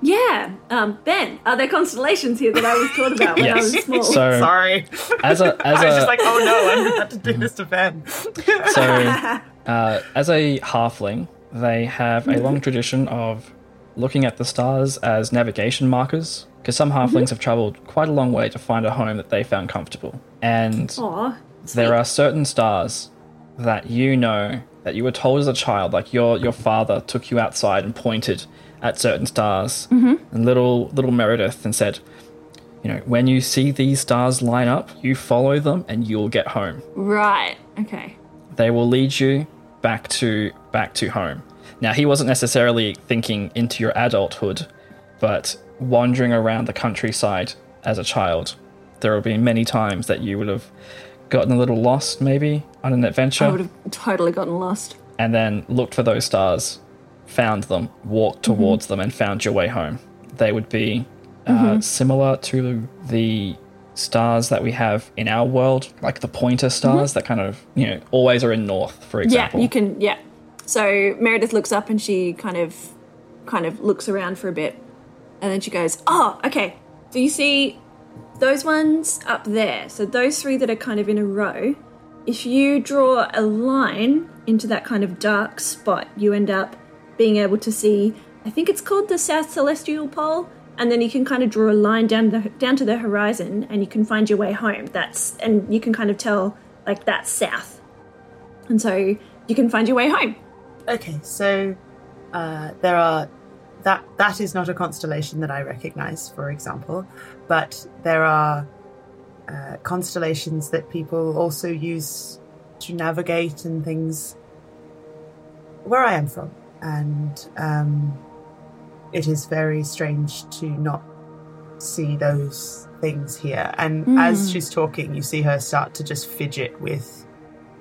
Yeah, um, Ben, are there constellations here that I was taught about when I was small? So Sorry. as a as I was a just like, oh no, I'm about to do this to Ben. So, uh, as a halfling, they have a long tradition of looking at the stars as navigation markers. Because some halflings have traveled quite a long way to find a home that they found comfortable. And Aw, there are certain stars that you know that you were told as a child, like your your father took you outside and pointed at certain stars, mm-hmm. and little little Meredith and said, you know, when you see these stars line up, you follow them and you'll get home right. Okay. they will lead you back to back to home. Now he wasn't necessarily thinking into your adulthood, but wandering around the countryside as a child, there will be many times that you would have gotten a little lost maybe on an adventure. I would have totally gotten lost. and then looked for those stars, found them, walked mm-hmm. towards them and found your way home. They would be uh, mm-hmm. similar to the stars that we have in our world, like the pointer mm-hmm. stars that kind of, you know, always are in north, for example. Yeah, you can. Yeah. So Meredith looks up and she kind of, kind of looks around for a bit, and then she goes, "Oh, okay. So you see those ones up there. So those three that are kind of in a row. If you draw a line into that kind of dark spot, you end up being able to see. I think it's called the South Celestial Pole." And then you can kind of draw a line down the down to the horizon, and you can find your way home. That's and you can kind of tell like that's south, and so you can find your way home. Okay, so uh, there are that that is not a constellation that I recognize, for example, but there are uh, constellations that people also use to navigate and things where I am from, and um, it is very strange to not see those things here. And as she's talking, you see her start to just fidget with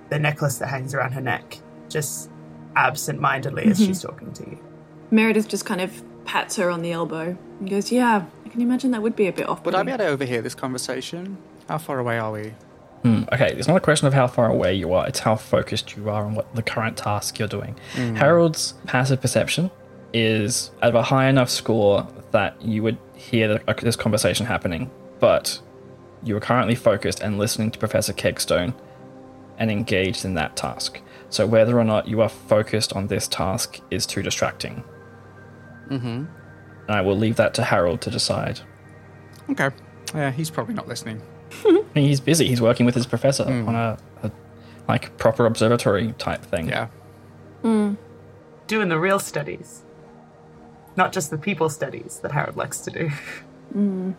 the necklace that hangs around her neck, just absent-mindedly as she's talking to you. Meredith just kind of pats her on the elbow and goes, "Yeah, I can imagine that would be a bit off." Would I be able to overhear this conversation? How far away are we? Hmm, Okay, it's not a question of how far away you are, it's how focused you are on what the current task you're doing. Harold's passive perception is at a high enough score that you would hear the, uh, this conversation happening, but you are currently focused and listening to Professor Kegstone and engaged in that task. So whether or not you are focused on this task is too distracting. Mm-hmm. And I will leave that to Harold to decide. Okay. Yeah, he's probably not listening. I mean, he's busy. He's working with his professor hmm. on a, a like proper observatory type thing. Yeah. Hmm. Doing the real studies, not just the people studies that Harold likes to do. Hmm.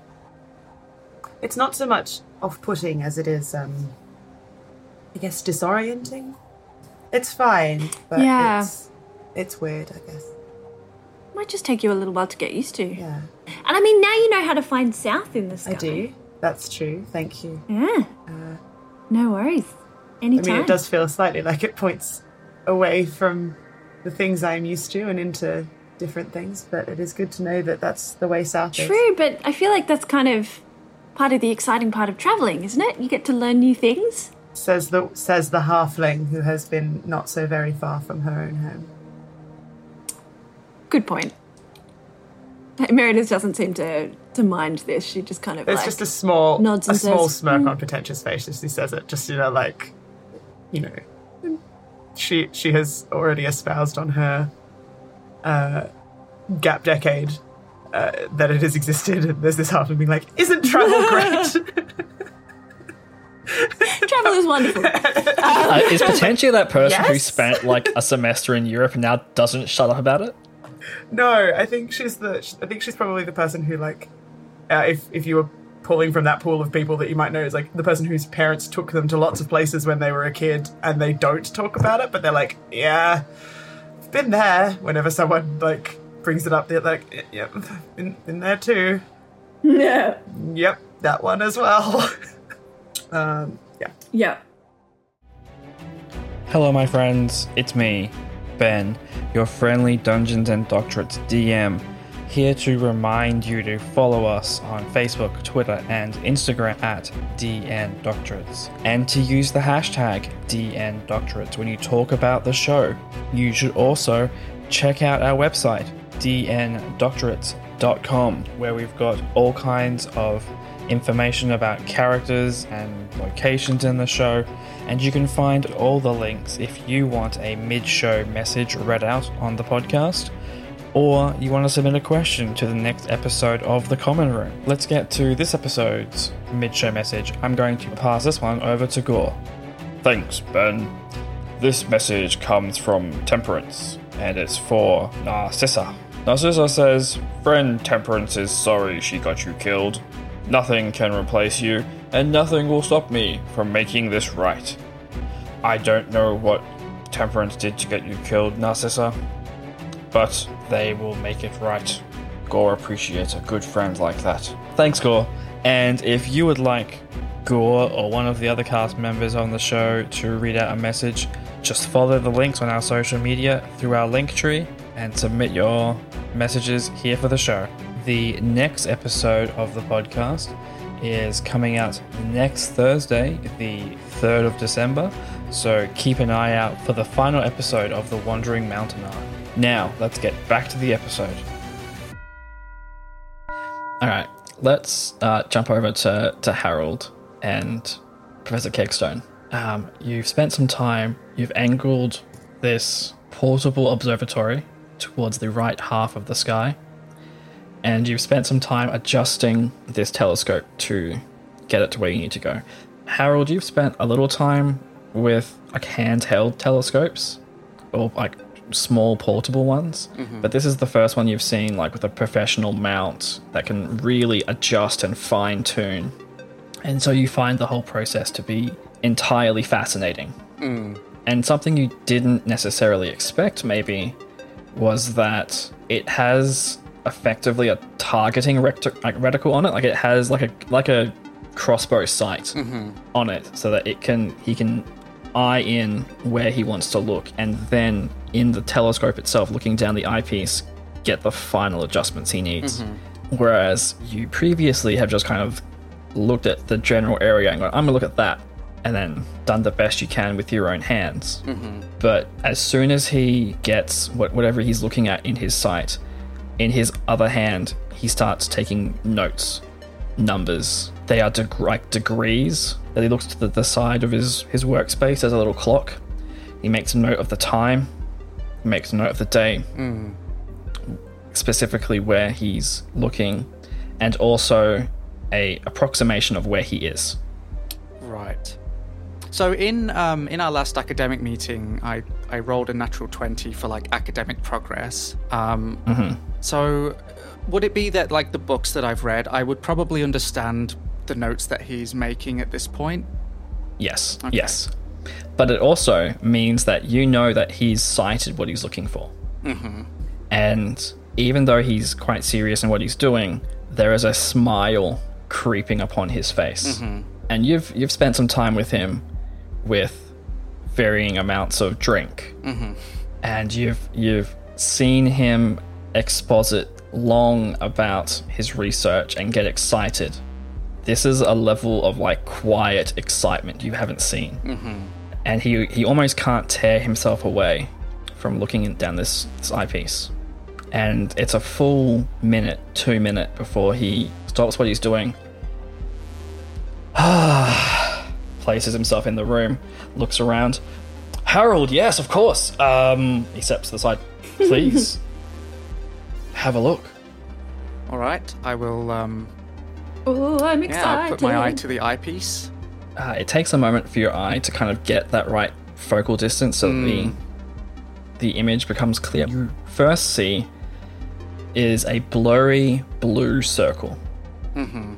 It's not so much off-putting as it is, um, I guess, disorienting. It's fine, but Yeah. it's it's weird, I guess. Might just take you a little while to get used to. Yeah, And I mean, now you know how to find south in the sky. I do. That's true. Thank you. Yeah. Uh, no worries. I mean, it does feel slightly like it points away from the things I'm used to and into different things, but it is good to know that that's the way south is. True, but I feel like that's kind of part of the exciting part of traveling, isn't it? You get to learn new things. Says the says the halfling who has been not so very far from her own home. Good point. Meredith doesn't seem to to mind this. She just kind of There's like, just a small nods a and small says, smirk on Potentia's face as he says it. Just you know, like you know, she she has already espoused on her uh, gap decade uh, that it has existed. And there's this half of being like, "Isn't travel great?" travel is wonderful. Uh, is Potentia that person who spent like a semester in Europe and now doesn't shut up about it? No, I think she's the. I think she's probably the person who like, uh, if if you were pulling from that pool of people that you might know is like the person whose parents took them to lots of places when they were a kid and they don't talk about it, but they're like, yeah, been there. Whenever someone like brings it up, they're like, yep, been been there too. Yeah. Yep, that one as well. um, yeah. Yeah. Hello, my friends. It's me, Ben, your friendly Dungeons and Doctorates DM, here to remind you to follow us on Facebook, Twitter, and Instagram at DN Doctorates, and to use the hashtag DN Doctorates when you talk about the show. You should also check out our website, dndoctorates.com, where we've got all kinds of information about characters and locations in the show. And you can find all the links if you want a mid show message read out on the podcast or you want to submit a question to the next episode of The Common Room. Let's get to this episode's mid show message. I'm going to pass this one over to Gore. Thanks, Ben. This message comes from Temperance, and it's for Narcissa. Narcissa says, Friend Temperance is sorry she got you killed. Nothing can replace you, and nothing will stop me from making this right. I don't know what Temperance did to get you killed, Narcissa, but they will make it right. Gore appreciates a good friend like that. Thanks, Gore. And if you would like Gore or one of the other cast members on the show to read out a message, just follow the links on our social media through our link tree and submit your messages here for the show. The next episode of the podcast is coming out next Thursday, the 3rd of December. So keep an eye out for the final episode of the Wandering Mountain Arc. Now, let's get back to the episode. All right, let's uh, jump over to, to Harold and Professor Kegstone. Um, you've spent some time, you've angled this portable observatory towards the right half of the sky, and you've spent some time adjusting this telescope to get it to where you need to go. Harold, you've spent a little time with like handheld telescopes or like small portable ones, mm-hmm. but this is the first one you've seen like with a professional mount that can really adjust and fine tune. And so you find the whole process to be entirely fascinating. Mm. And something you didn't necessarily expect, maybe, was that it has effectively a targeting recti- like reticle on it. Like it has like a like a crossbow sight mm-hmm. on it, so that it can he can eye in where he wants to look, and then in the telescope itself, looking down the eyepiece, get the final adjustments he needs. Mm-hmm. Whereas you previously have just kind of looked at the general area and gone, I'm gonna look at that, and then done the best you can with your own hands. Mm-hmm. But as soon as he gets what, whatever he's looking at in his sight, in his other hand, he starts taking notes, numbers. They are deg- like degrees. That he looks to the, the side of his, his workspace. There's a little clock. He makes a note of the time, makes a note of the day, specifically where he's looking, and also a approximation of where he is. Right. So in um, in our last academic meeting, I, I rolled a natural twenty for like academic progress. Um, So uh, would it be that like the books that I've read, I would probably understand the notes that he's making at this point? Yes, yes. But it also means that you know that he's cited what he's looking for. Mm-hmm. And even though he's quite serious in what he's doing, there is a smile creeping upon his face. And you've you've spent some time with him with varying amounts of drink. And you've you've seen him exposit long about his research and get excited. This is a level of like quiet excitement you haven't seen and he he almost can't tear himself away from looking down this, this eyepiece. And it's a full minute, two minute before he stops what he's doing. Places himself in the room, looks around. Harold, yes, of course. Um, he steps to the side. Please have a look. All right, I will. Um, Oh, I'm yeah, excited. I'll put my eye to the eyepiece. Uh, it takes a moment for your eye to kind of get that right focal distance so that the the image becomes clear. You first see is a blurry blue circle, mm-hmm.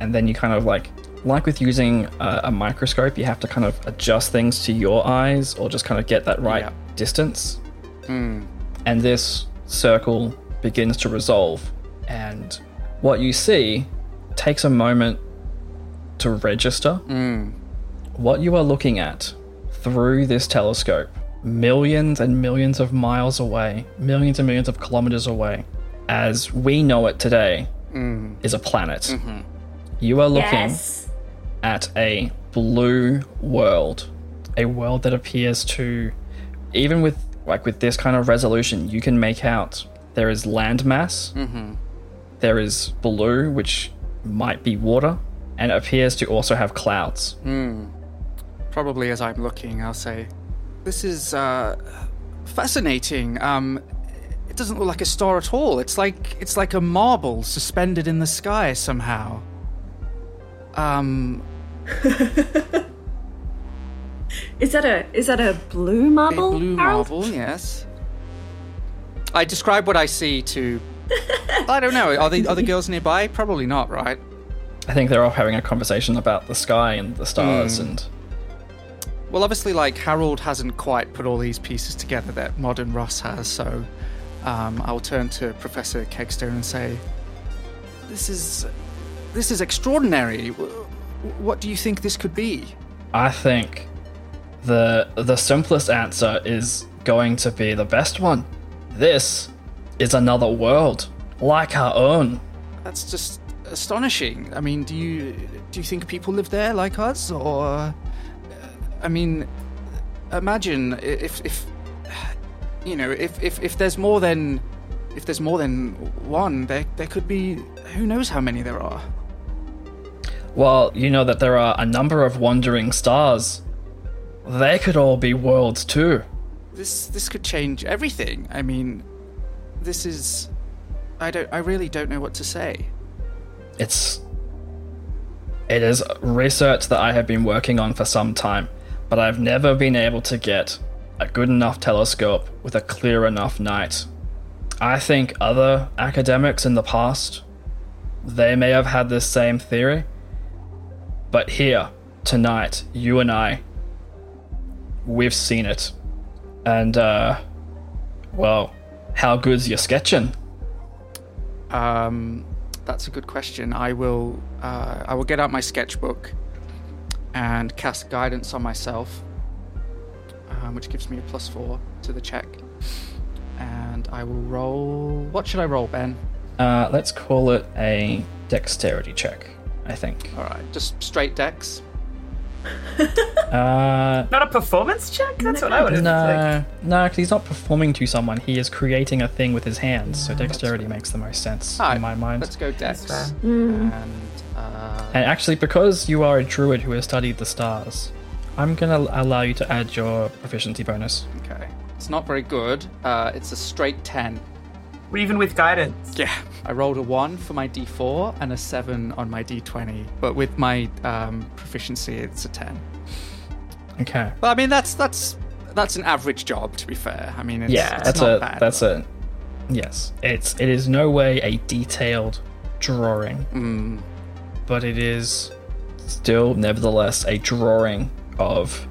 and then you kind of like like with using a, a microscope, you have to kind of adjust things to your eyes or just kind of get that right Yeah. distance. And this circle begins to resolve, and what you see takes a moment to register mm. what you are looking at through this telescope, millions and millions of miles away, millions and millions of kilometers away, as we know it today, mm. is a planet. Mm-hmm. You are looking Yes. at a blue world, a world that appears to, even with like with this kind of resolution, you can make out there is landmass, mm-hmm. There is blue, which might be water, and it appears to also have clouds. Probably as I'm looking, I'll say, "This is uh, fascinating. Um, it doesn't look like a star at all. It's like it's like a marble suspended in the sky somehow." Um, Is that a is that a blue marble? a blue Harold? marble, yes. I describe what I see to. I don't know. Are the are the girls nearby? Probably not, right? I think they're all having a conversation about the sky and the stars and Well, obviously, like Harold hasn't quite put all these pieces together that modern Ross has, so um, I'll turn to Professor Kegstone and say, "This is this is extraordinary. What do you think this could be?" I think the the simplest answer is going to be the best one. This is another world, like our own. That's just astonishing. I mean, do you do you think people live there like us, or uh, I mean, imagine if if you know if if, if there's more than if there's more than one, there there could be who knows how many there are. Well, you know that there are a number of wandering stars. They could all be worlds too. This this could change everything. I mean, this is I don't I really don't know what to say. It's it is research that I have been working on for some time, but I've never been able to get a good enough telescope with a clear enough night. I think other academics in the past they may have had this same theory, but here tonight, you and I we've seen it. And uh well, how good's your sketching? Um, that's a good question. I will uh, I will get out my sketchbook and cast guidance on myself, um, which gives me a plus four to the check. And I will roll. What should I roll, Ben? Uh let's call it a dexterity check, I think. All right, just straight dex. Uh Not a performance check? That's what I would have No, no, because he's not performing to someone. He is creating a thing with his hands. So dexterity makes the most sense All right, in my mind. Let's go dex. That's And uh, And actually, because you are a druid who has studied the stars, I'm gonna allow you to add your proficiency bonus. okay, it's not very good. Uh, it's a straight ten. Even with guidance. Yeah, I rolled a one for my d4 and a seven on my d20, but with my um, proficiency, it's a ten. Okay. Well, I mean that's that's that's an average job to be fair. I mean, it's, yeah, it's that's not a bad. that's a yes. It's it is no way a detailed drawing, Mm, but it is still nevertheless a drawing of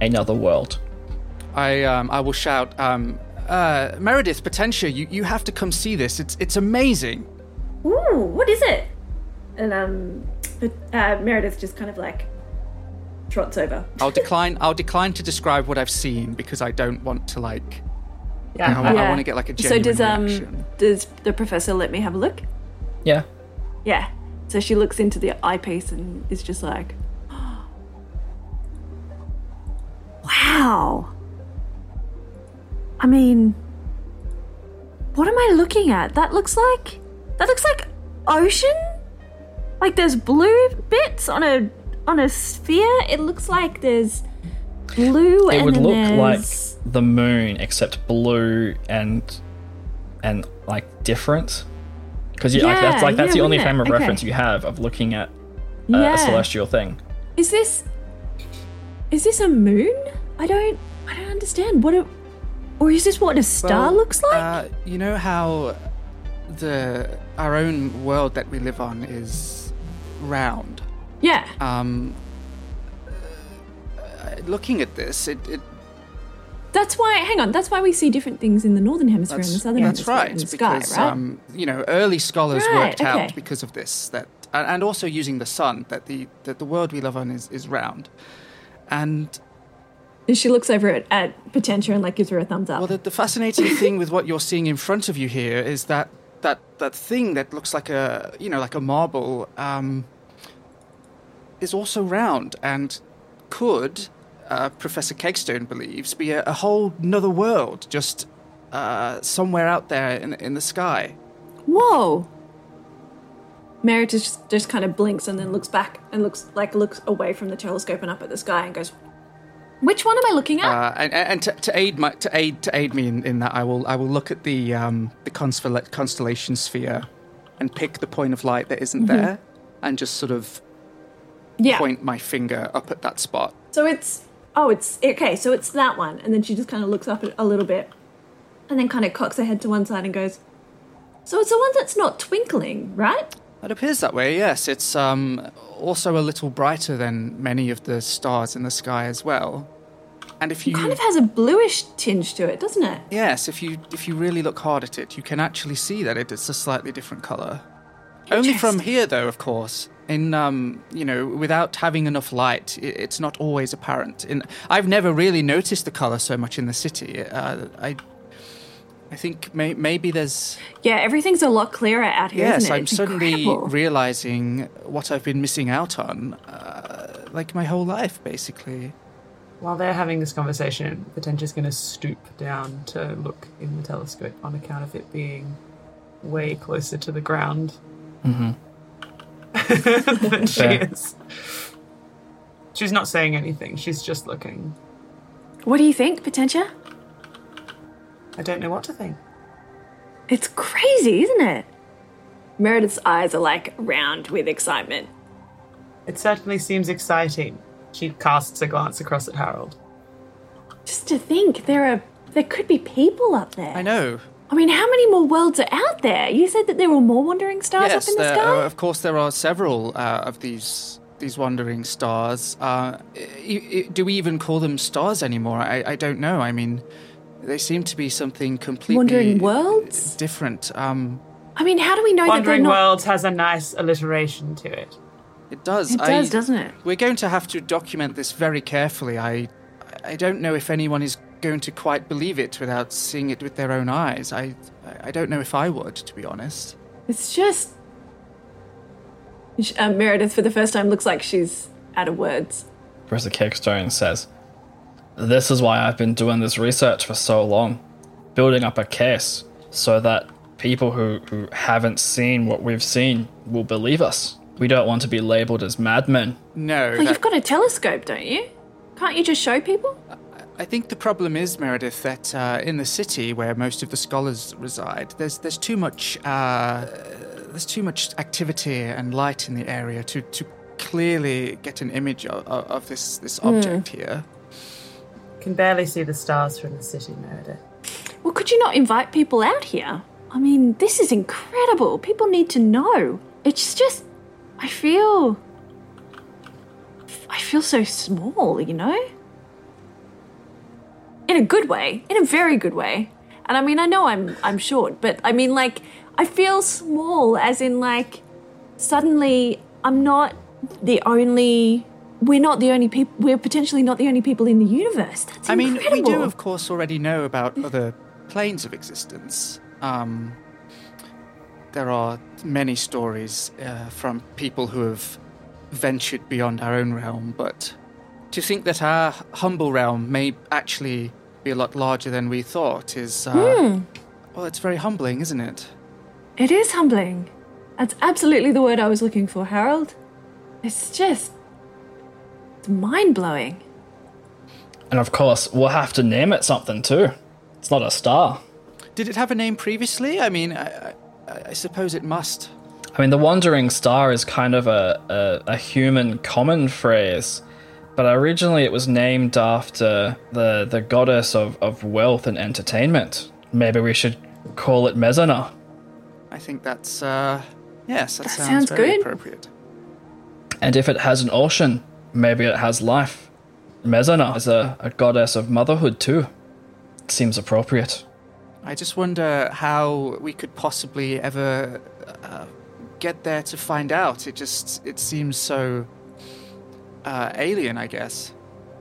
another world. I um, I will shout, um, uh, Meredith, Potentia, you, you have to come see this. It's it's amazing. Ooh, what is it? And um, but, uh, Meredith just kind of like trots over. I'll decline. I'll decline to describe what I've seen because I don't want to like. Yeah. I, Yeah. want to get like a So genuine does um reaction. does the professor let me have a look? Yeah. Yeah. So she looks into the eyepiece and is just like, "Wow." I mean, what am I looking at? That looks like that looks like ocean. Like there's blue bits on a on a sphere. It looks like there's blue It and would look like the moon, except blue and and like different. Because like, Yeah, that's like that's yeah, the only frame of Okay. reference you have of looking at uh, yeah. a celestial thing. Is this is this a moon? I don't I don't understand. What a or is this what a star Well, looks like? Uh, you know how the our own world that we live on is round. yeah. Um, uh, looking at this, it, it That's why hang on, that's why we see different things in the northern hemisphere and the southern that's hemisphere That's right, in the sky, because right? um, you know early scholars Right, worked okay. out because of this that, and and also using the sun that the that the world we live on is is round, and and she looks over at, at Potentia and like gives her a thumbs up. well, the, the fascinating thing with what you're seeing in front of you here is that that that thing that looks like a you know like a marble um, is also round and could uh, Professor Kegstone believes, be a, a whole nother world, just uh, somewhere out there in, in the sky. Whoa! Meredith just, just kind of blinks and then looks back and looks like looks away from the telescope and up at the sky and goes, "Which one am I looking at?" Uh, and and to, to aid my, to aid to aid me in, in that, I will I will look at the um, the constella- constellation sphere and pick the point of light that isn't there, and just sort of yeah. point my finger up at that spot. So it's oh, it's okay. So it's that one, and then she just kind of looks up a little bit, and then kind of cocks her head to one side and goes, "So it's the one that's not twinkling, right?" It appears that way. Yes, it's um, also a little brighter than many of the stars in the sky as well. And if you Kind of has a bluish tinge to it, doesn't it? yes, if you if you really look hard at it, you can actually see that it is a slightly different color. Only from here, though, of course. In um, you know, without having enough light, i it's not always apparent. In I've never really noticed the color so much in the city. Uh, I, I think may, maybe there's Yeah, everything's a lot clearer out here. yes. isn't it? I'm It's suddenly incredible. realizing what I've been missing out on, uh, like my whole life, basically. While they're having this conversation, Potentia's going to stoop down to look in the telescope on account of it being way closer to the ground than she Fair. is. She's not saying anything. She's just looking. What do you think, Potentia? I don't know what to think. It's crazy, isn't it? Meredith's eyes are like round with excitement. It certainly seems exciting. She casts a glance across at Harold. Just to think, there are there could be people up there. I know. I mean, how many more worlds are out there? You said that there were more wandering stars yes, up in the there, sky. uh, of course there are several uh, of these these wandering stars. Uh, i- i- do we even call them stars anymore? I, I don't know. I mean, they seem to be something completely Wandering worlds? different. Um, I mean, how do we know that Wandering they're not? Worlds has a nice alliteration to it. it does. It does, I- doesn't it? We're going to have to document this very carefully. I, I don't know if anyone is going to quite believe it without seeing it with their own eyes. I, I don't know if I would, to be honest. It's just. Uh, Meredith, for the first time, looks like she's out of words. Professor Kegstone says, This is why I've been doing this research for so long, building up a case so that people who, who haven't seen what we've seen will believe us. We don't want to be labeled as madmen. No, Well, that- you've got a telescope, don't you? Can't you just show people? I think the problem is, Meredith, that uh, in the city where most of the scholars reside, there's there's too much uh, there's too much activity and light in the area to, to clearly get an image of, of this this object here. Can barely see the stars from the city, Meredith. Well, could you not invite people out here? I mean, this is incredible. People need to know. It's just. I feel. I feel so small, you know? In a good way, in a very good way. And I mean, I know I'm I'm short, but I mean like I feel small as in like suddenly I'm not the only we're not the only people we're potentially not the only people in the universe. That's I mean, incredible. we do, of course, already know about other planes of existence. Um, there are many stories uh, from people who have ventured beyond our own realm, but to think that our humble realm may actually be a lot larger than we thought is, uh, Hmm. well, it's very humbling, isn't it? It is humbling. That's absolutely the word I was looking for, Harold. It's just. It's mind blowing. And of course, we'll have to name it something too. It's not a star. Did it have a name previously? I mean, I, I, I suppose it must. I mean, the wandering star is kind of a, a, a human common phrase, but originally it was named after the, the goddess of, of wealth and entertainment. Maybe we should call it Mezana. I think that's, uh, yes, that, That sounds, sounds very good. appropriate. And if it has an ocean, maybe it has life. Mezana is a, a goddess of motherhood too. Seems appropriate. I just wonder how we could possibly ever uh, get there to find out. It just it seems so uh, alien, I guess.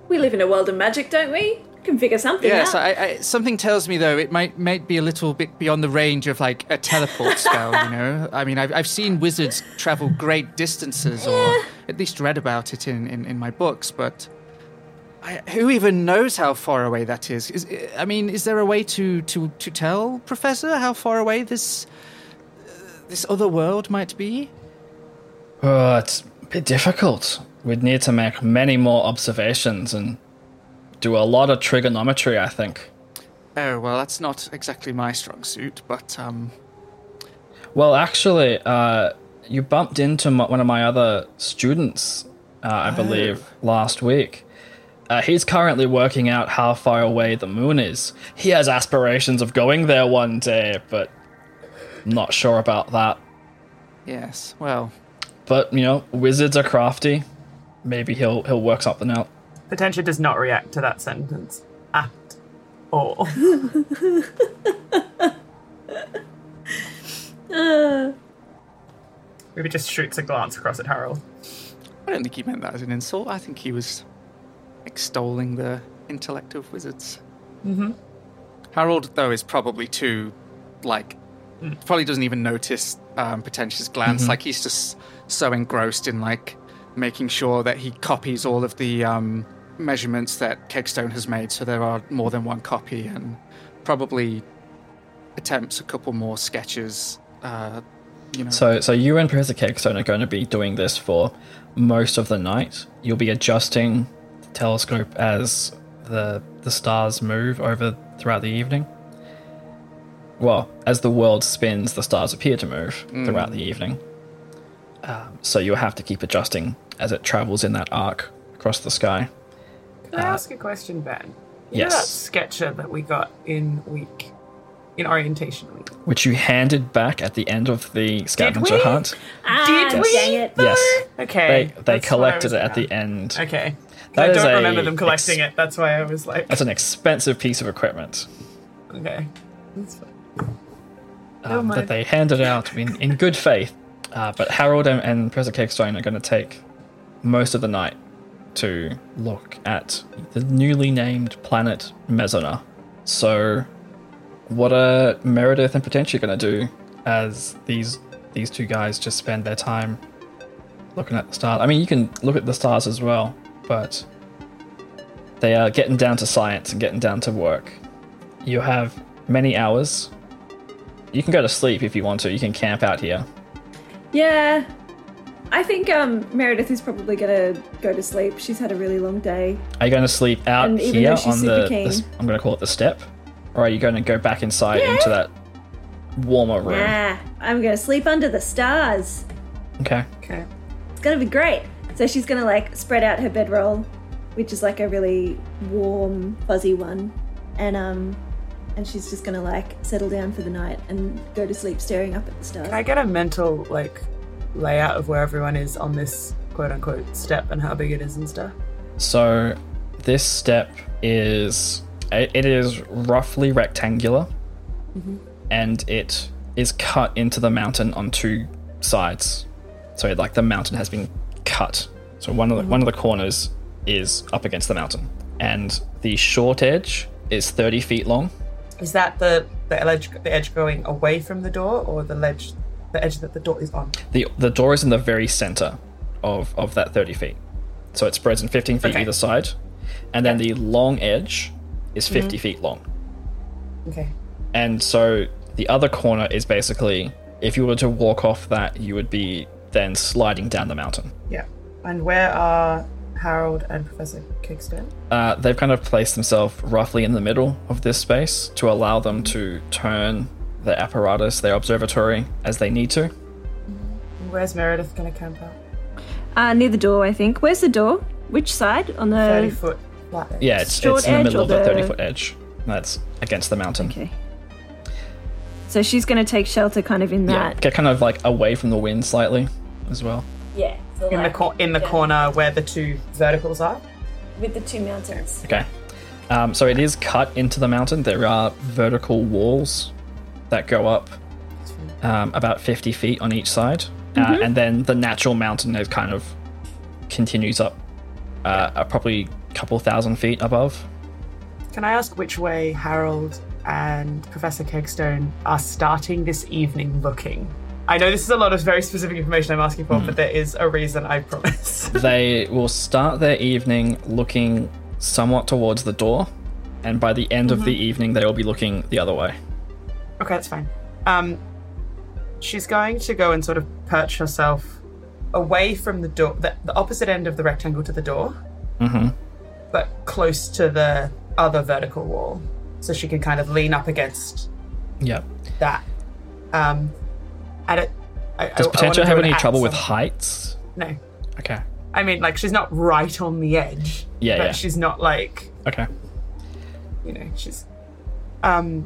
We live in a world of magic, don't we? Can figure something Yes, out. I, I, something tells me though it might might be a little bit beyond the range of like a teleport spell. You know, I mean, I've I've seen wizards travel great distances, or at least read about it in, in, in my books, but I, who even knows how far away that is? is? I mean, is there a way to, to, to tell, Professor, how far away this uh, this other world might be? Oh, it's a bit difficult. We'd need to make many more observations and do a lot of trigonometry, I think. Oh well, that's not exactly my strong suit, but um, Well, actually, uh, you bumped into my, one of my other students, uh, I believe, last week. Uh, he's currently working out how far away the moon is. He has aspirations of going there one day, but not sure about that. yes, well, But you know, wizards are crafty. Maybe he'll he'll work something out. Potentia does not react to that sentence at all. Maybe just shoots a glance across at Harold. I don't think he meant that as an insult. I think he was extolling the intellect of wizards. Mm-hmm. Harold, though, is probably too, like, probably doesn't even notice um, Potentia's glance. Like, he's just so engrossed in, like, making sure that he copies all of the um, measurements that Kegstone has made so there are more than one copy and probably attempts a couple more sketches. Uh, you know, So, so you and Professor Kegstone are going to be doing this for most of the night. You'll be adjusting the telescope as the the stars move over throughout the evening. Well, as the world spins, the stars appear to move throughout the evening. Um, so you'll have to keep adjusting as it travels in that arc across the sky. Can I ask a question, Ben? You know that yes. sketcher that we got in week, in orientation week. Which you handed back at the end of the scavenger we? hunt. Ah, Did we? dang it. Yes. Okay. They they that's what I collected it at the end. Okay. That I don't remember them collecting ex- it. That's why I was like, That's an expensive piece of equipment. okay. That's fine. um, that they handed out in, in good faith. Uh, but Harold and, and Professor Kegstone are going to take most of the night to look at the newly named planet Mezona. So, what are Meredith and Potentia going to do as these these two guys just spend their time looking at the stars? I mean, you can look at the stars as well, but they are getting down to science and getting down to work. You have many hours you can go to sleep if you want to. You can camp out here. Yeah. I think um, Meredith is probably going to go to sleep. She's had a really long day. Are you going to sleep out And even here though she's on super the, keen. the? I'm going to call it the step, or are you going to go back inside into that warmer room? Nah, I'm going to sleep under the stars. Okay. Okay. It's going to be great. So she's going to like spread out her bedroll, which is like a really warm, fuzzy one, and um, and she's just going to like settle down for the night and go to sleep staring up at the stars. Can I get a mental like layout of where everyone is on this quote unquote step and how big it is and stuff? So this step is it it is roughly rectangular, mm-hmm. and it is cut into the mountain on two sides. So like the mountain has been cut. So one of the, one of the mm-hmm. corners is up against the mountain, and the short edge is thirty feet long. Is that the the edge the edge going away from the door or the ledge the edge that the door is on? the The door is in the very center of of that thirty feet, so it spreads in fifteen feet Okay. either side, and then the long edge is 50 feet long. Okay. And so the other corner is basically if you were to walk off that, you would be then sliding down the mountain. Yeah. And where are Harold and Professor Kegstone? Uh, they've kind of placed themselves roughly in the middle of this space to allow them to turn their apparatus, their observatory, as they need to. Where's Meredith gonna camp out? Uh, near the door, I think. Where's the door? Which side? On the. Thirty foot flat edge. Yeah, it's, Short it's in the edge middle or of the the- 30 foot edge. That's against the mountain. Okay. So she's going to take shelter kind of in Yeah, that. get kind of like away from the wind slightly as well. Yeah. so In the like- cor- in the yeah, corner where the two verticals are. With the two mountains. Okay. Um, so it is cut into the mountain. There are vertical walls that go up um, about 50 feet on each side. Uh, and then the natural mountain is kind of continues up uh, uh, probably a couple thousand feet above. Can I ask which way Harold and Professor Kegstone are starting this evening looking? I know this is a lot of very specific information I'm asking for, but there is a reason, I promise. they will start their evening looking somewhat towards the door, and by the end of the evening, they will be looking the other way. Okay, that's fine. Um, she's going to go and sort of perch herself away from the door, the, the opposite end of the rectangle to the door, Mm-hmm. but close to the other vertical wall, so she can kind of lean up against Yep. that. Um, and it. I, Does I- I Potentia have any trouble with heights? No, Okay. I mean like she's not right on the edge. Yeah, but yeah. she's not like Okay. you know she's. Um,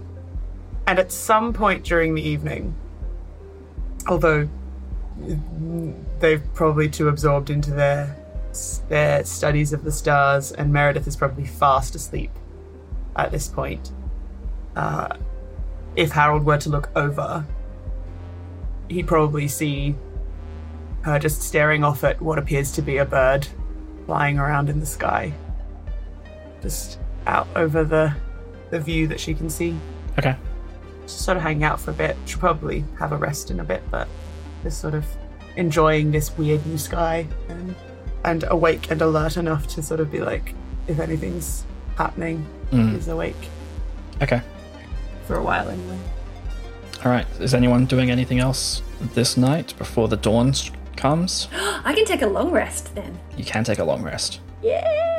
and at some point during the evening, although they've probably too absorbed into their their studies of the stars, and Meredith is probably fast asleep at this point. Uh, if Harold were to look over, he'd probably see her just staring off at what appears to be a bird flying around in the sky, just out over the the view that she can see Okay. Just sort of hang out for a bit. She'll probably have a rest in a bit, but just sort of enjoying this weird new sky and and awake and alert enough to sort of be like, if anything's happening, Mm. is awake Okay. for a while anyway. All right. Is anyone doing anything else this night before the dawn comes? I can take a long rest then. You can take a long rest. Yeah.